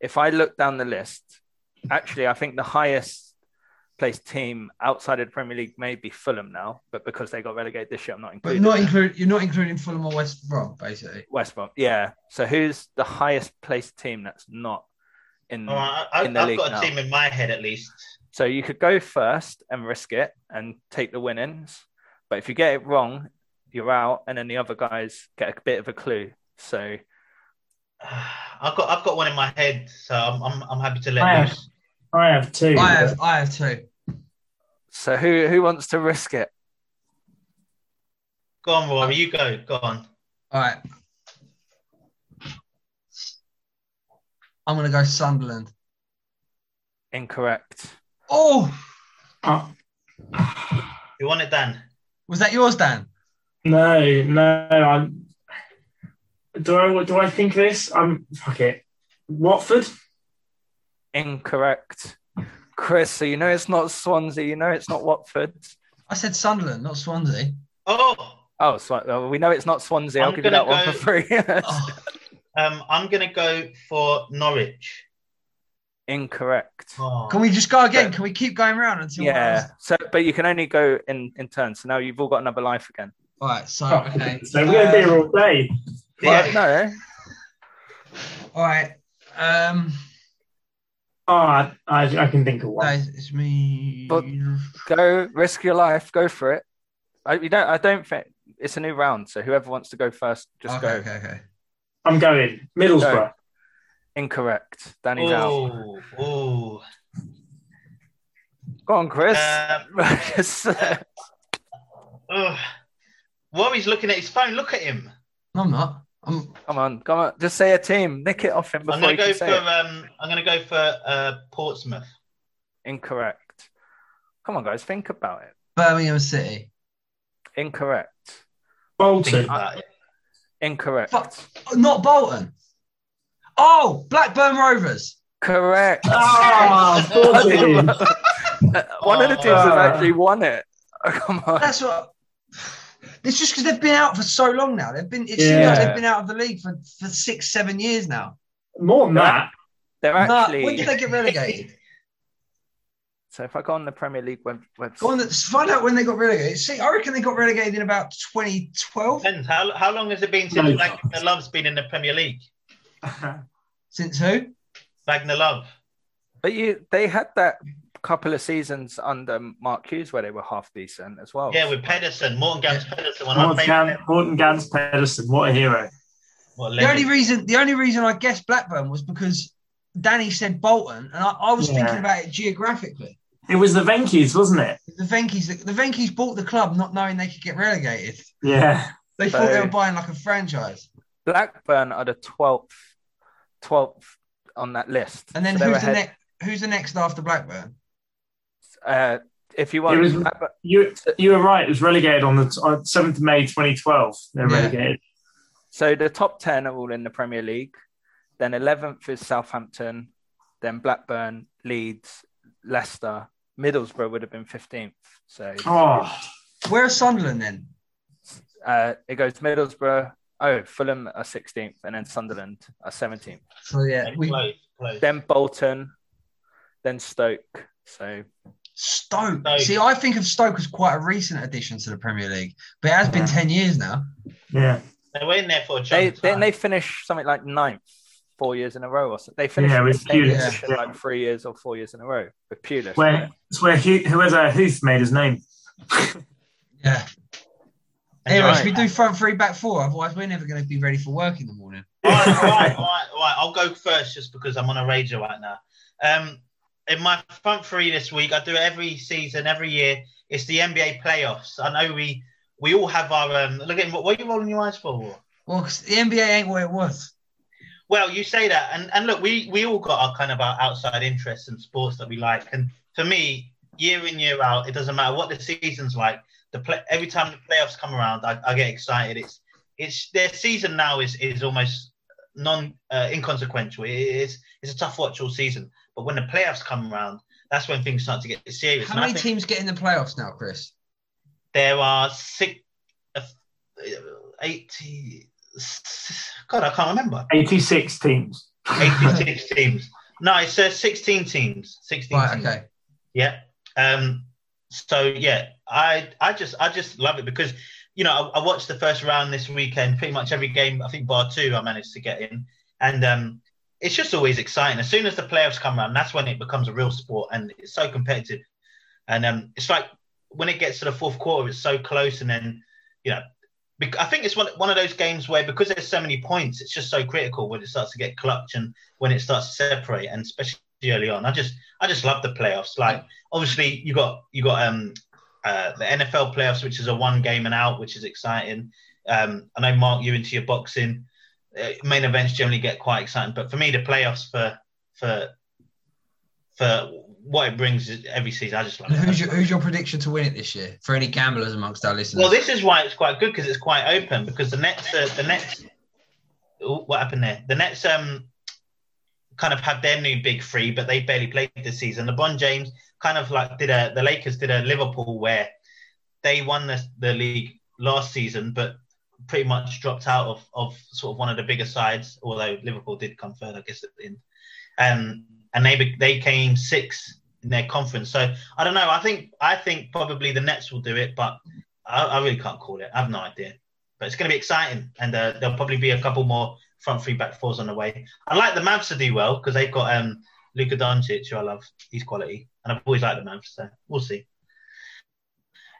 if I look down the list, actually, I think the highest placed team outside of the Premier League may be Fulham now, but because they got relegated this year, I'm not including. But including not include you're not including Fulham or West Brom, basically. West Brom. Yeah. So who's the highest placed team that's not in? All right, I, in the I've league got a now. team in my head at least. So you could go first and risk it and take the winnings, but if you get it wrong, you're out, and then the other guys get a bit of a clue. So I've got I've got one in my head, so I'm I'm, I'm happy to let I have. I have two. I have I have two. so who who wants to risk it? Go on, Rory. You go. Go on. All right. I'm gonna go Sunderland. Incorrect. Oh, Oh, You want it, Dan? was that yours, Dan? no, no. I'm. Do I? Do I think this? I'm. Fuck it. Watford. Incorrect. Chris, so you know it's not Swansea, you know it's not Watford. I said Sunderland, not Swansea. Oh, Oh, Swan- well, we know it's not Swansea. I'll I'm give you that gonna one for free. Oh, um, I'm gonna go for Norwich. Incorrect. Oh. can we just go again? Can we keep going around until Yeah. So, but you can only go in in turn. So now you've all got another life again. All right. So Oh, okay. So we're gonna be here Um, all day. Yeah. No. all right. Um, Oh, I, I, I can think of one. guys, it's me. But- Go risk your life. Go for it. I, you don't. I don't think it's a new round. So whoever wants to go first, just okay, go. okay, okay. I'm going Middlesbrough. Incorrect. Danny's out. Oh, oh. Go on, Chris. Um, Just, uh, Rory's looking at his phone. Look at him. No, I'm not. I'm. come on, come on. Just say a team. Nick it off him before I'm gonna you go can for say it. um. I'm gonna go for uh Portsmouth. Incorrect. Come on, guys. Think about it. Birmingham City. Incorrect. Bolton. Think about it. Incorrect. Fuck. Not Bolton. Oh, Blackburn Rovers. Correct. Ah, Bolton. One of the teams has actually won it. Oh, come on. That's what. It's just because they've been out for so long now. They've been. It seems Yeah. like they've been out of the league for, for six, seven years now. More than that. They're Nah, actually. when did they get relegated? So if I go on the Premier League web, website, Go on, let's find out when they got relegated. See, I reckon they got relegated in about 2012. Depends. How how long has it been No. since Wagner Love's been in the Premier League? Since who? Wagner Love. but you they had that couple of seasons under Mark Hughes where they were half decent as well. Yeah, with Pedersen, Morten Gamst Pedersen, one of my Gans, Morten Pedersen. What a hero. What a The only reason, the only reason I guessed Blackburn was because Danny said Bolton, and I, I was Yeah. thinking about it geographically. It was the Venky's, wasn't it? The Venky's, the Venky's bought the club not knowing they could get relegated. Yeah. They thought they were buying like a franchise. Blackburn are the twelfth, twelfth on that list. And then So who's the ahead- next? Who's the next after Blackburn? Uh, if you want, was- Blackburn- You you were right. It was relegated on the 7th of May 2012. They're Yeah. relegated. so the top ten are all in the Premier League. Then eleventh is Southampton. Then Blackburn, Leeds, Leicester, Middlesbrough would have been fifteenth. So Oh, Where's Sunderland then? uh, it goes Middlesbrough. Oh, Fulham are sixteenth, and then Sunderland are seventeenth. So yeah, we Close, close. Then Bolton, then Stoke. So Stoke. Stoke. See, I think of Stoke as quite a recent addition to the Premier League, but it has been Yeah. ten years now. yeah. They were in there for a they chunk. then they finish something like ninth, four years in a row, or so. They finished Yeah, with Pulis, yeah. like three years or four years in a row with Pulis. Where it's where Hu- whoever Huth made his name. Yeah. And Anyway, you're should we do front three, back four? Otherwise, we're never going to be ready for work in the morning. all right, all right, all right, all right. I'll go first just because I'm on a rager right now. Um, in my front three this week, I do it every season, every year. It's the NBA playoffs. I know we we all have our um. Look at what, what are you rolling your eyes for? Well, 'cause the NBA ain't what it was. Well, you say that, and and look, we we all got our kind of our outside interests and sports that we like, and for me, year in year out, it doesn't matter what the season's like. The play every time the playoffs come around, I, I get excited. It's it's their season now is is almost non uh, inconsequential. It is it's a tough watch all season, but when the playoffs come around, that's when things start to get serious. How And many teams get in the playoffs now, Chris? There are six, uh, eighty. God, I can't remember. 86 teams. 86 teams. No, it's uh, 16 teams. 16 Right, teams. okay. Yeah. Um. So yeah, I I just I just love it because you know I, I watched the first round this weekend. Pretty much every game, I think bar two, I managed to get in, and um, it's just always exciting. As soon as the playoffs come around, that's when it becomes a real sport, and it's so competitive. And um, it's like when it gets to the fourth quarter, it's so close, and then you know. I think it's one, one of those games where because there's so many points, it's just so critical when it starts to get clutch and when it starts to separate, and especially early on. I just I just love the playoffs. Like obviously you got you got um uh, the NFL playoffs, which is a one game and out, which is exciting. Um, I know Mark, you into your boxing. Uh, main events generally get quite exciting, but for me, the playoffs for for for what it brings every season, I just love it. who's your who's your prediction to win it this year? For any gamblers amongst our listeners. Well, this is why it's quite good because it's quite open. Because the Nets, uh, the Nets, Ooh, what happened there? The Nets um kind of have their new big three, but they barely played this season. LeBron James kind of like did a the Lakers did a Liverpool where they won the, the league last season, but pretty much dropped out of, of sort of one of the bigger sides. Although Liverpool did come third, I guess at the end. Um, and they they came sixth in their conference. So I don't know. I think I think probably the Nets will do it, but I, I really can't call it. I have no idea. But it's going to be exciting, and uh, there'll probably be a couple more front three, back fours on the way. I like the Mavs to do well because they've got um, Luka Doncic, who I love. He's quality, and I've always liked the Mavs. So we'll see.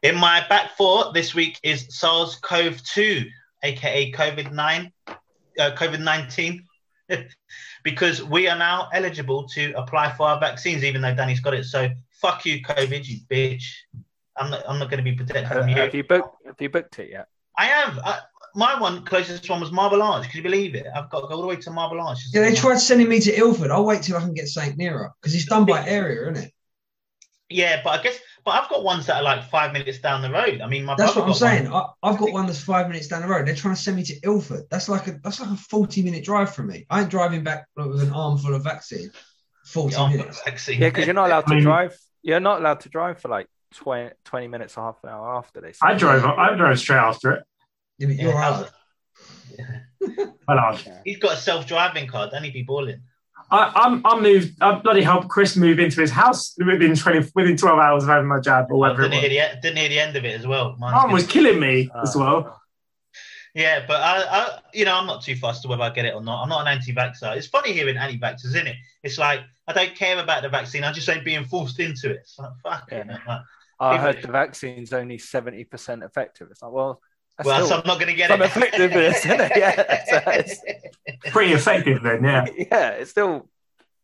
In my back four this week is SARS-CoV-2, aka COVID-9, uh, COVID-19, because we are now eligible to apply for our vaccines, even though Danny's got it. So fuck you, COVID, you bitch. I'm not. I'm not going to be protected from you. have you booked? Have you booked it yet? I have. I, my one closest one was Marble Arch. Could you believe it? I've got to go all the way to Marble Arch. yeah, they tried sending me to Ilford. I'll wait till I can get St. Nearer because it's done by area, isn't it? Yeah, but I guess, but I've got ones that are like five minutes down the road. I mean, my That's what I'm saying. one. I, I've got one that's five minutes down the road. They're trying to send me to Ilford. That's like a that's like a 40 minute drive from me. I ain't driving back with an armful of vaccine. 40 Yeah, minutes. vaccine. Yeah, because you're not allowed I to mean- drive. You're not allowed to drive for like 20, 20 minutes or half an hour after they. I drove. I drove straight after it. Yeah, but you're how's out. it? Yeah. He's got a self-driving car. Then he'd be balling. I, I'm, I moved. I bloody helped Chris move into his house within 20, within 12 hours of having my jab or I whatever didn't it hear, was. the, didn't hear the end of it as well. Mine's Mum was killing me as Uh, well. Yeah, but I, I, you know, I'm not too fussed whether I get it or not. I'm not an anti-vaxxer. It's funny hearing anti-vaxxers, isn't it? It's like I don't care about the vaccine. I just ain't being forced into it. It's like, fuck it. Like, I people- heard the vaccine's only seventy percent effective. It's like, well, that's well, so I'm not going to get some it. effectiveness, isn't it? Yeah, so it's- Pretty effective then, yeah. yeah, it's still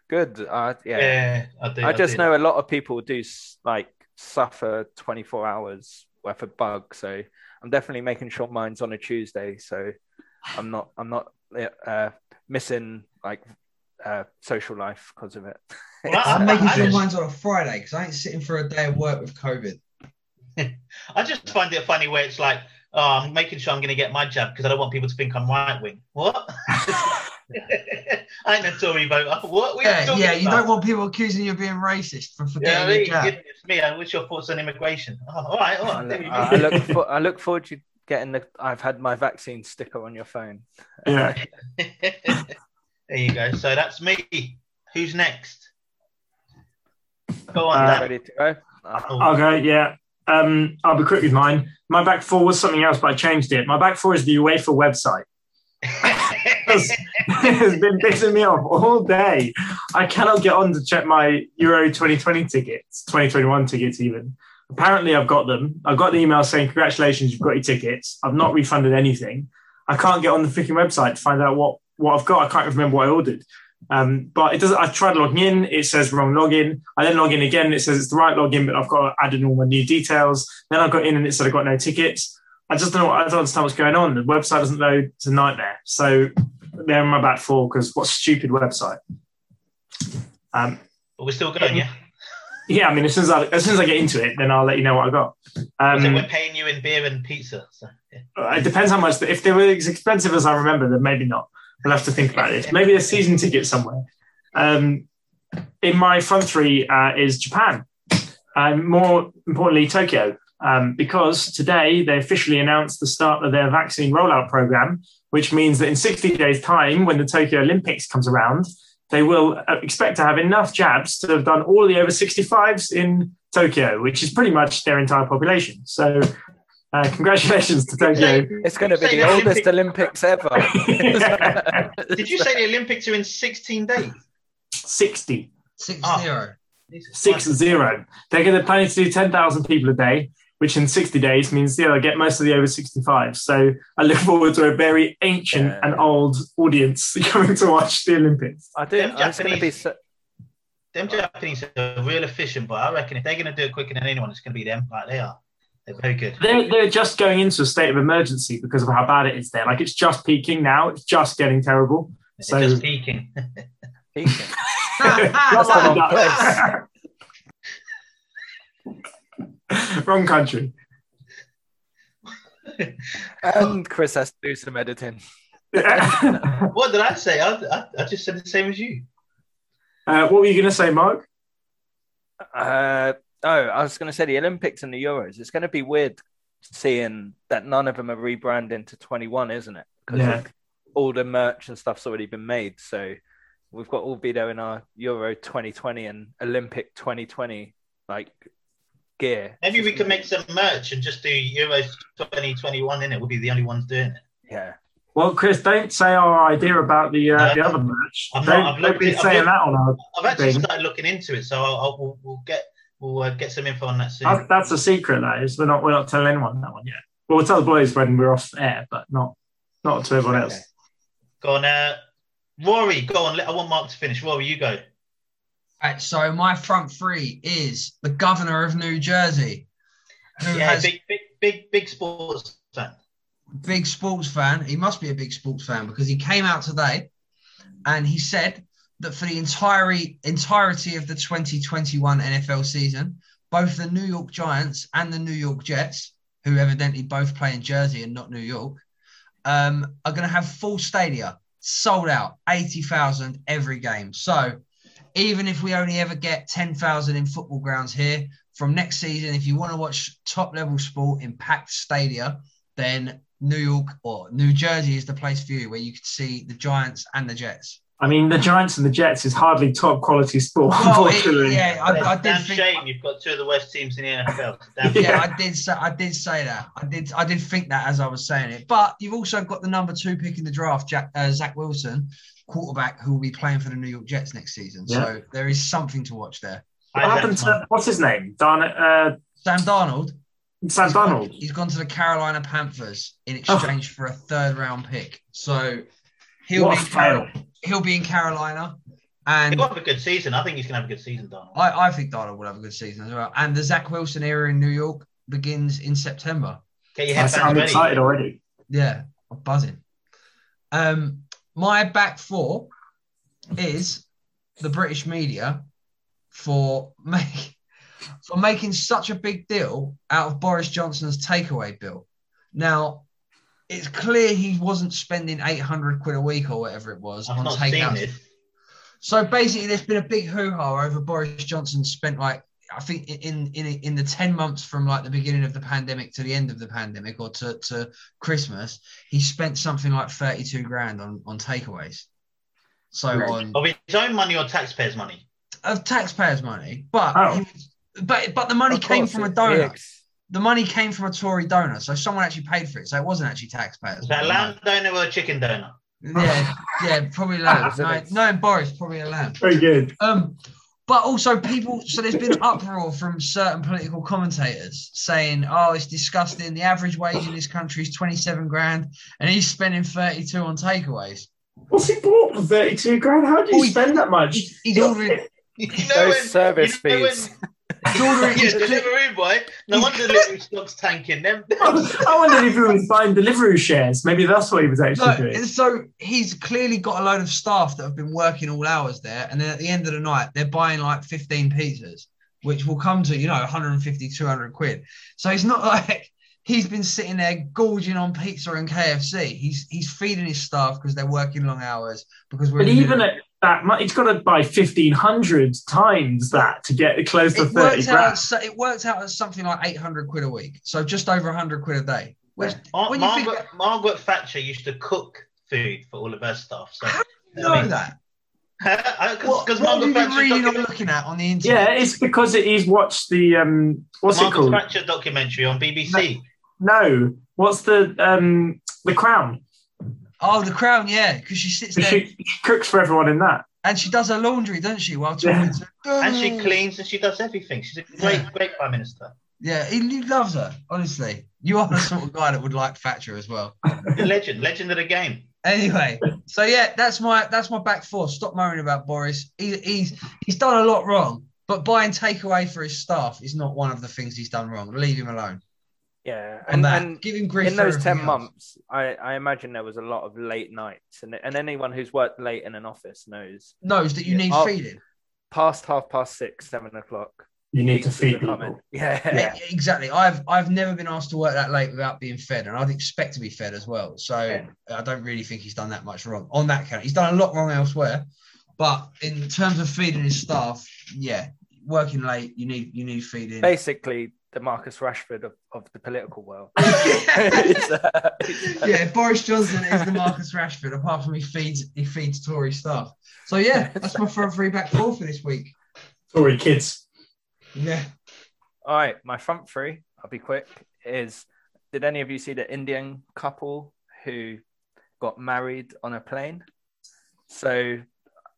good. Uh, yeah. yeah, I do. I just do. know a lot of people do like suffer 24 hours worth of bugs. So I'm definitely making sure mine's on a Tuesday. So I'm not I'm not uh, missing like uh, social life because of it. Well, I- I'm making I sure mine's on a Friday because I ain't sitting for a day of work with COVID. I just find it funny where it's like, oh, I'm making sure I'm going to get my jab because I don't want people to think I'm right wing. What? I ain't a Tory voter. What? What are you Yeah, yeah. You about? don't want people accusing you of being racist for forgetting mean, your jab. goodness me. What's your thoughts on immigration? Oh, all right, all I look, I look, for, I look forward to getting the. I've had my vaccine sticker on your phone. Yeah. there you go. So that's me. Who's next? Go on, Uh, Dan. Ready to go? Oh, Okay, yeah. Um, I'll be quick with mine. My back four was something else, but I changed it. My back four is the UEFA website. it's been pissing me off all day. I cannot get on to check my Euro 2020 tickets, 2021 tickets even. Apparently, I've got them. I've got the email saying, Congratulations, you've got your tickets. I've not refunded anything. I can't get on the freaking website to find out what, what I've got. I can't remember what I ordered. Um, but it doesn't. I tried logging in. It says wrong login. I then log in again. It says it's the right login, but I've got to add in all my new details. Then I got in and it said I got no tickets. I just don't know. I don't understand what's going on. The website doesn't load. It's a nightmare. So they're on my back four because what stupid website. Um, But we're still going, yeah. yeah, I mean, as soon as I as soon as I get into it, then I'll let you know what I got. so Um, we're paying you in beer and pizza. So, yeah. it depends how much. If they were as expensive as I remember, then maybe not. We'll have to think about it. Maybe a season ticket somewhere. Um, in my front three uh, is Japan. Um, more importantly, Tokyo, um, because today they officially announced the start of their vaccine rollout program, which means that in 60 days' time, when the Tokyo Olympics comes around, they will uh, expect to have enough jabs to have done all the over 65s in Tokyo, which is pretty much their entire population. So, uh, congratulations to Tokyo. It's going to be the the oldest Olympic- Olympics ever. Did you say the Olympics are in 16 days? 60, Six Oh. zero. Jesus six zero. They're going to plan to do 10,000 people a day, which in 60 days means yeah, they'll get most of the over 65. So I look forward to a very ancient Yeah. and old audience coming to watch the Olympics. I do. Them It's going to be. Japanese- So, Them Japanese are real efficient, but I reckon if they're going to do it quicker than anyone, it's going to be them. Like they are. They're very good. They're, they're just going into a state of emergency because of how bad it is there. Like it's just peaking now. It's just getting terrible. They're So- just peaking. Peking. Not the wrong like. Wrong country. and Chris has to do some editing. uh, what did I say? I, I, I just said the same as you. what were you going to say, Mark? Uh, oh, I was going to say the Olympics and the Euros. It's going to be weird seeing that none of them are rebranding to 21, isn't it? Because Yeah. all the merch and stuff's already been made. So we've got all be there in our Euro 2020 and Olympic 2020 like gear. Maybe we could make some merch and just do Euros 2021 in it. We'll be the only ones doing it. Yeah. Well, Chris, don't say our idea about the uh, No. the other match. I'm don't not- I've don't looked be it- I've saying looked- that on our. I've actually Thing. started looking into it, so I'll, I'll we'll, we'll get we'll uh, get some info on that soon. That's, that's a secret. That is. We're not. We're not telling anyone that one yet. Well, we'll tell the boys when we're off air, but not not to everyone else. Okay. Go on, uh, Rory. Go on. I want Mark to finish. Rory, you go. Right, so my front three is the governor of New Jersey, who Yeah, has big big big big sports fan. big sports fan. He must be a big sports fan because he came out today and he said that for the entire entirety of the 2021 NFL season, both the New York Giants and the New York Jets, who evidently both play in Jersey and not New York, um, are going to have full stadia, sold out, 80,000 every game. So even if we only ever get 10,000 in football grounds here, from next season, if you want to watch top level sport in packed stadia, then New York or New Jersey is the place for you where you can see the Giants and the Jets. I mean, the Giants and the Jets is hardly top quality sport, Well, it- yeah, I, I It's did damn think. shame you've got two of the worst teams in the NFL. Damn Yeah, shame. I did say I did say that. I did I did think that as I was saying it. But you've also got the number two pick in the draft, Jack, uh, Zach Wilson, quarterback, who will be playing for the New York Jets next season. So there is something to watch there. What happened to what's his name? Darn uh, Sam Darnold, Sam Donald. he's gone to the Carolina Panthers in Oh. exchange for a third round pick. So he'll What be a in Carol- fail! He'll be in Carolina, and He'll have a good season. I think he's going to have a good season, Donald. I, I think Donald will have a good season as well. And the Zach Wilson era in New York begins in September. Get your I headphones sound ready. excited already. Yeah, I'm buzzing. Um, my back four is the British media for make, for making such a big deal out of Boris Johnson's takeaway bill. Now, it's clear he wasn't spending 800 quid a week or whatever it was I've on not takeouts. So basically, there's been a big hoo ha over Boris Johnson spent like I think in in in the ten months from like the beginning of the pandemic to the end of the pandemic or to, to Christmas, he spent something like thirty two grand on on takeaways. So on Of his own money or taxpayers' money? of taxpayers' money, but Oh. he was- but but the money Of came from a donor. it's- The money came from a Tory donor, so someone actually paid for it. So it wasn't actually taxpayers. Is that a lamb donor or a chicken donor? Yeah, yeah, probably lamb. Isn't No, it? no, Boris probably a lamb. Very good. Um, but also people. So there's been uproar from certain political commentators saying, "Oh, it's disgusting. The average wage in this country is 27 grand, and he's spending 32 on takeaways. What's he bought for thirty-two grand? How do you Oh, he- spend that much? He's, he's ordering. You know Those when- service you know fees. You He's ordering. Yeah, He's cle- Deliveroo boy. No wonder Deliveroo stock's tanking them. I wondered if he was buying Deliveroo shares. Maybe that's what he was actually No, doing. so he's clearly got a load of staff that have been working all hours there, and then at the end of the night, they're buying like 15 pizzas, which will come to, you know, 150, 200 quid. So it's not like he's been sitting there gorging on pizza and KFC. He's he's feeding his staff because they're working long hours because we're But even at that much, he's got to buy fifteen hundred times that to get close to it thirty works out so- it works out at something like 800 quid a week. So just over 100 quid a day. Which Mar- when you Margaret, think Margaret Thatcher used to cook food for all of her stuff. So How you I know mean, that. because What, what have Margaret Thatcher reading or looking at on the internet? Yeah, it's because it, he's watched the um, what's it Margaret called? Thatcher documentary on BBC. No, what's the um, the Crown? Oh, the crown, yeah, because she sits there She, she cooks for everyone in that. and she does her laundry, doesn't she? While talking Yeah. to And she cleans and she does everything. She's a great, great prime minister. Yeah, he, he loves her. Honestly, you are the sort of guy that would like Thatcher as well. A legend, legend of the game. Anyway, so yeah, that's my that's my back four. Stop moaning about Boris. He, he's he's done a lot wrong, but buying takeaway for his staff is not one of the things he's done wrong. Leave him alone. Yeah, On and, that, and give him grief in those ten else. months, I, I imagine there was a lot of late nights, and and anyone who's worked late in an office knows knows that you need feeding. past half past six, seven o'clock. You need to feed are people. Yeah, Yeah, exactly. I've I've never been asked to work that late without being fed, and I'd expect to be fed as well. So Yeah. I don't really think he's done that much wrong on that count. He's done a lot wrong elsewhere, but in terms of feeding his staff, yeah, working late, you need you need feeding. basically the Marcus Rashford of, of the political world. It's, uh, it's, uh, yeah, Boris Johnson is the Marcus Rashford. Apart from he feeds he feeds Tory stuff. So yeah, that's my front three back four for this week. Sorry, kids. Yeah. All right, my front three, I'll be quick, is did any of you see the Indian couple who got married on a plane? So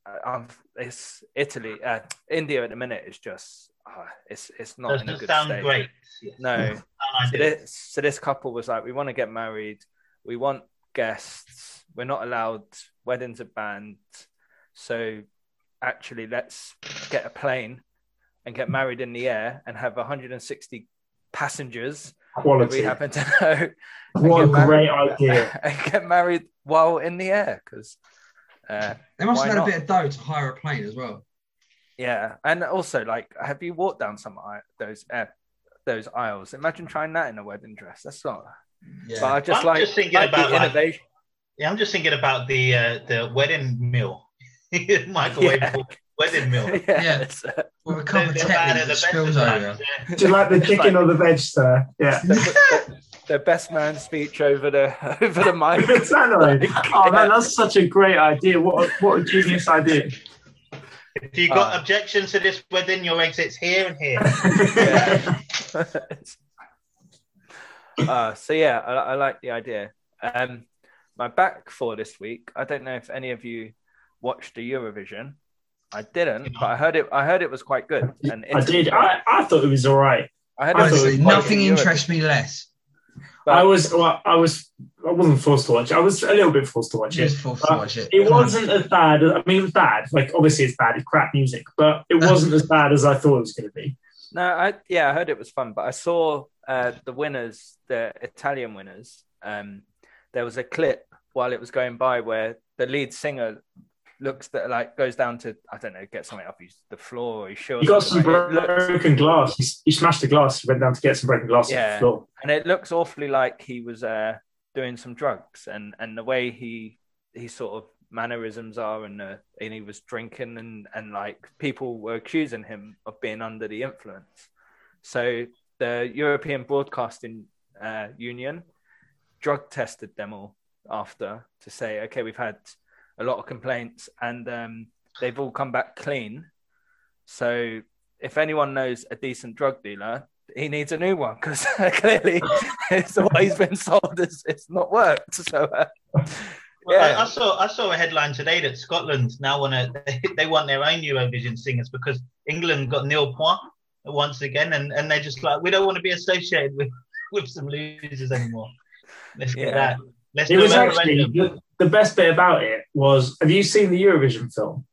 uh, um, it's Italy, uh, India at the minute is just, uh, it's it's not in a Doesn't good sound state. great. Yes. No. So this, so this couple was like, we want to get married, we want guests, we're not allowed, weddings are banned. So actually, let's get a plane and get married in the air and have 160 passengers Quality. we happen to know What a get married- great idea. and get married while in the air because uh, They must have had not? a bit of dough to hire a plane as well. Yeah and also like have you walked down some aisle, those uh, those aisles imagine trying that in a wedding dress that's not Yeah. but i just I'm like, just thinking like about, the like, innovation Yeah, I'm just thinking about the uh, the wedding meal, microwave wedding meal. yeah, Yeah. it's, uh, With a cup of The- the bad Tetley and the spills over. yeah. Do you like the chicken like- or the veg, sir? Yeah. the, the best man speech over the over the mic Exactly. Oh man, that's such a great idea. What a, what a genius idea. If you've got Ah. objections to this wedding, your exits here and here. Uh, so yeah, I, I like the idea. Um, my back for this week. I don't know if any of you watched the Eurovision. I didn't, but I heard it. I heard it was quite good. And I did. I, I thought it was all right. I heard it was nothing good interests me less. But- I was. Well, I was. I wasn't forced to watch. it. I was a little bit forced to watch it. Forced to watch it. It wasn't as bad. I mean, it was bad. Like obviously, it's bad. It's crap music, but it wasn't as bad as I thought it was going to be. No, I yeah, I heard it was fun, but I saw uh, the winners, the Italian winners. Um, there was a clip while it was going by where the lead singer looks that like goes down to I don't know, get something up his the floor or his shoe. He got some. It looks- broken glass. He, he smashed the glass. He went down to get some broken glass off Yeah. the floor. and it looks awfully like he was uh, doing some drugs, and and the way he he sort of mannerisms are, and uh, and he was drinking, and and like people were accusing him of being under the influence. So the European Broadcasting uh, Union drug tested them all after to say, okay, we've had a lot of complaints, and um, they've all come back clean. So if anyone knows a decent drug dealer, he needs a new one because clearly it's what he's been sold is it's not worked. So uh, Well, I, Yeah. I saw I saw a headline today that Scotland now want to they want their own Eurovision singers because England got nil point once again, and, and they're just like we don't want to be associated with with some losers anymore. Let's get Yeah. that. Let's It was actually the, the best bit about it was. Have you seen the Eurovision film?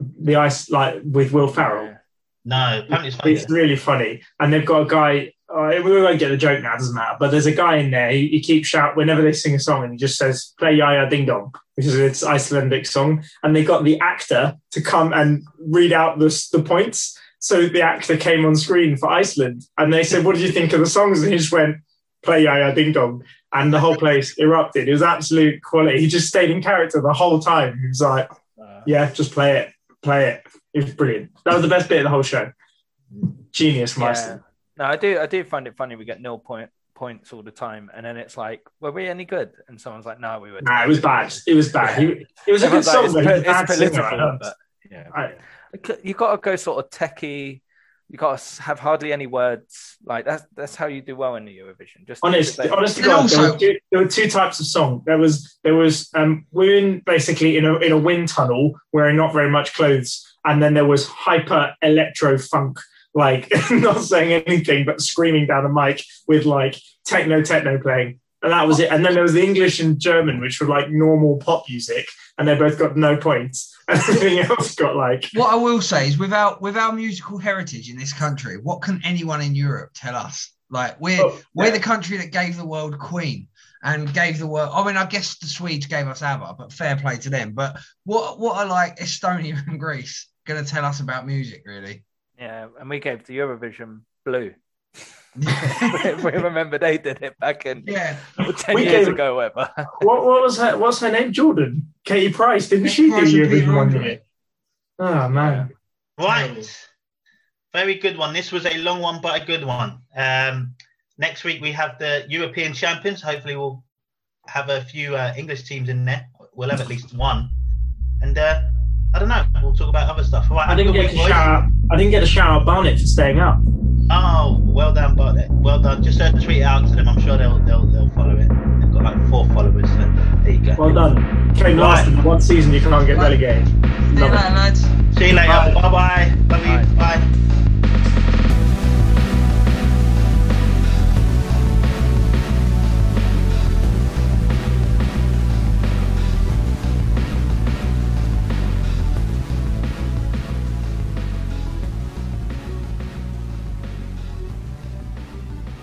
The ice like with Will Ferrell. No, apparently it's funny. It's really funny, and they've got a guy. Uh, we won't get the joke now; doesn't matter. But there's a guy in there. He, he keeps shout whenever they sing a song, and he just says "Play Jaja Ding Dong," which is its Icelandic song. And they got the actor to come and read out the the points. So the actor came on screen for Iceland, and they said, "What did you think of the songs?" And he just went, "Play Jaja Ding Dong," and the whole place erupted. It was absolute quality. He just stayed in character the whole time. He was like, uh, "Yeah, just play it, play it." It was brilliant. That was the best bit of the whole show. Genius from Yeah. No, I do. I do find it funny. We get nil point points all the time, and then it's like, were we any good? And someone's like, no, we were. Nah, it was bad. It was bad. He, it was a good Everyone's like, song, it's, but po- a bad it's singer. political, I but yeah, I- you got to go sort of techie. You got to have hardly any words. Like that's that's how you do well in the Eurovision. Just Honest, just- honest to And God, there, were two, there were two types of song. There was there was um, we're in basically in a in a wind tunnel wearing not very much clothes, and then there was hyper electro funk, like not saying anything but screaming down the mic with like techno techno playing, and that was it. And then there was the English and German, which were like normal pop music, and they both got no points, and everything else got like What I will say is, without with our musical heritage in this country, what can anyone in Europe tell us? Like we're Oh, we're the country that gave the world Queen and gave the world. I mean, I guess the Swedes gave us ABBA, but fair play to them. But what what are like Estonia and Greece going to tell us about music, really? yeah, and we gave the Eurovision blue. we remember they did it back in yeah, ten We years gave- ago, whatever. what, what was her what's her name? Jordan Katie Price, didn't she do Price and Eurovision one year? Oh man. Right. Very good one. This was a long one, but a good one. Um, next week we have the European champions. Hopefully, we'll have a few uh, English teams in there. We'll have at least one. And uh, I don't know. We'll talk about other stuff. All right. I didn't get a to shout. I didn't get to shout out Barnett for staying up. Oh, well done, Bartlett. Well done. Just uh, tweet it out to them. I'm sure they'll they'll they'll follow it. They've got like four followers. So there you go. Well done. Came last in one season. You can't get Right. relegated. See you Love later, lads. See you later. Bye. Bye bye. Love you. Bye. Bye.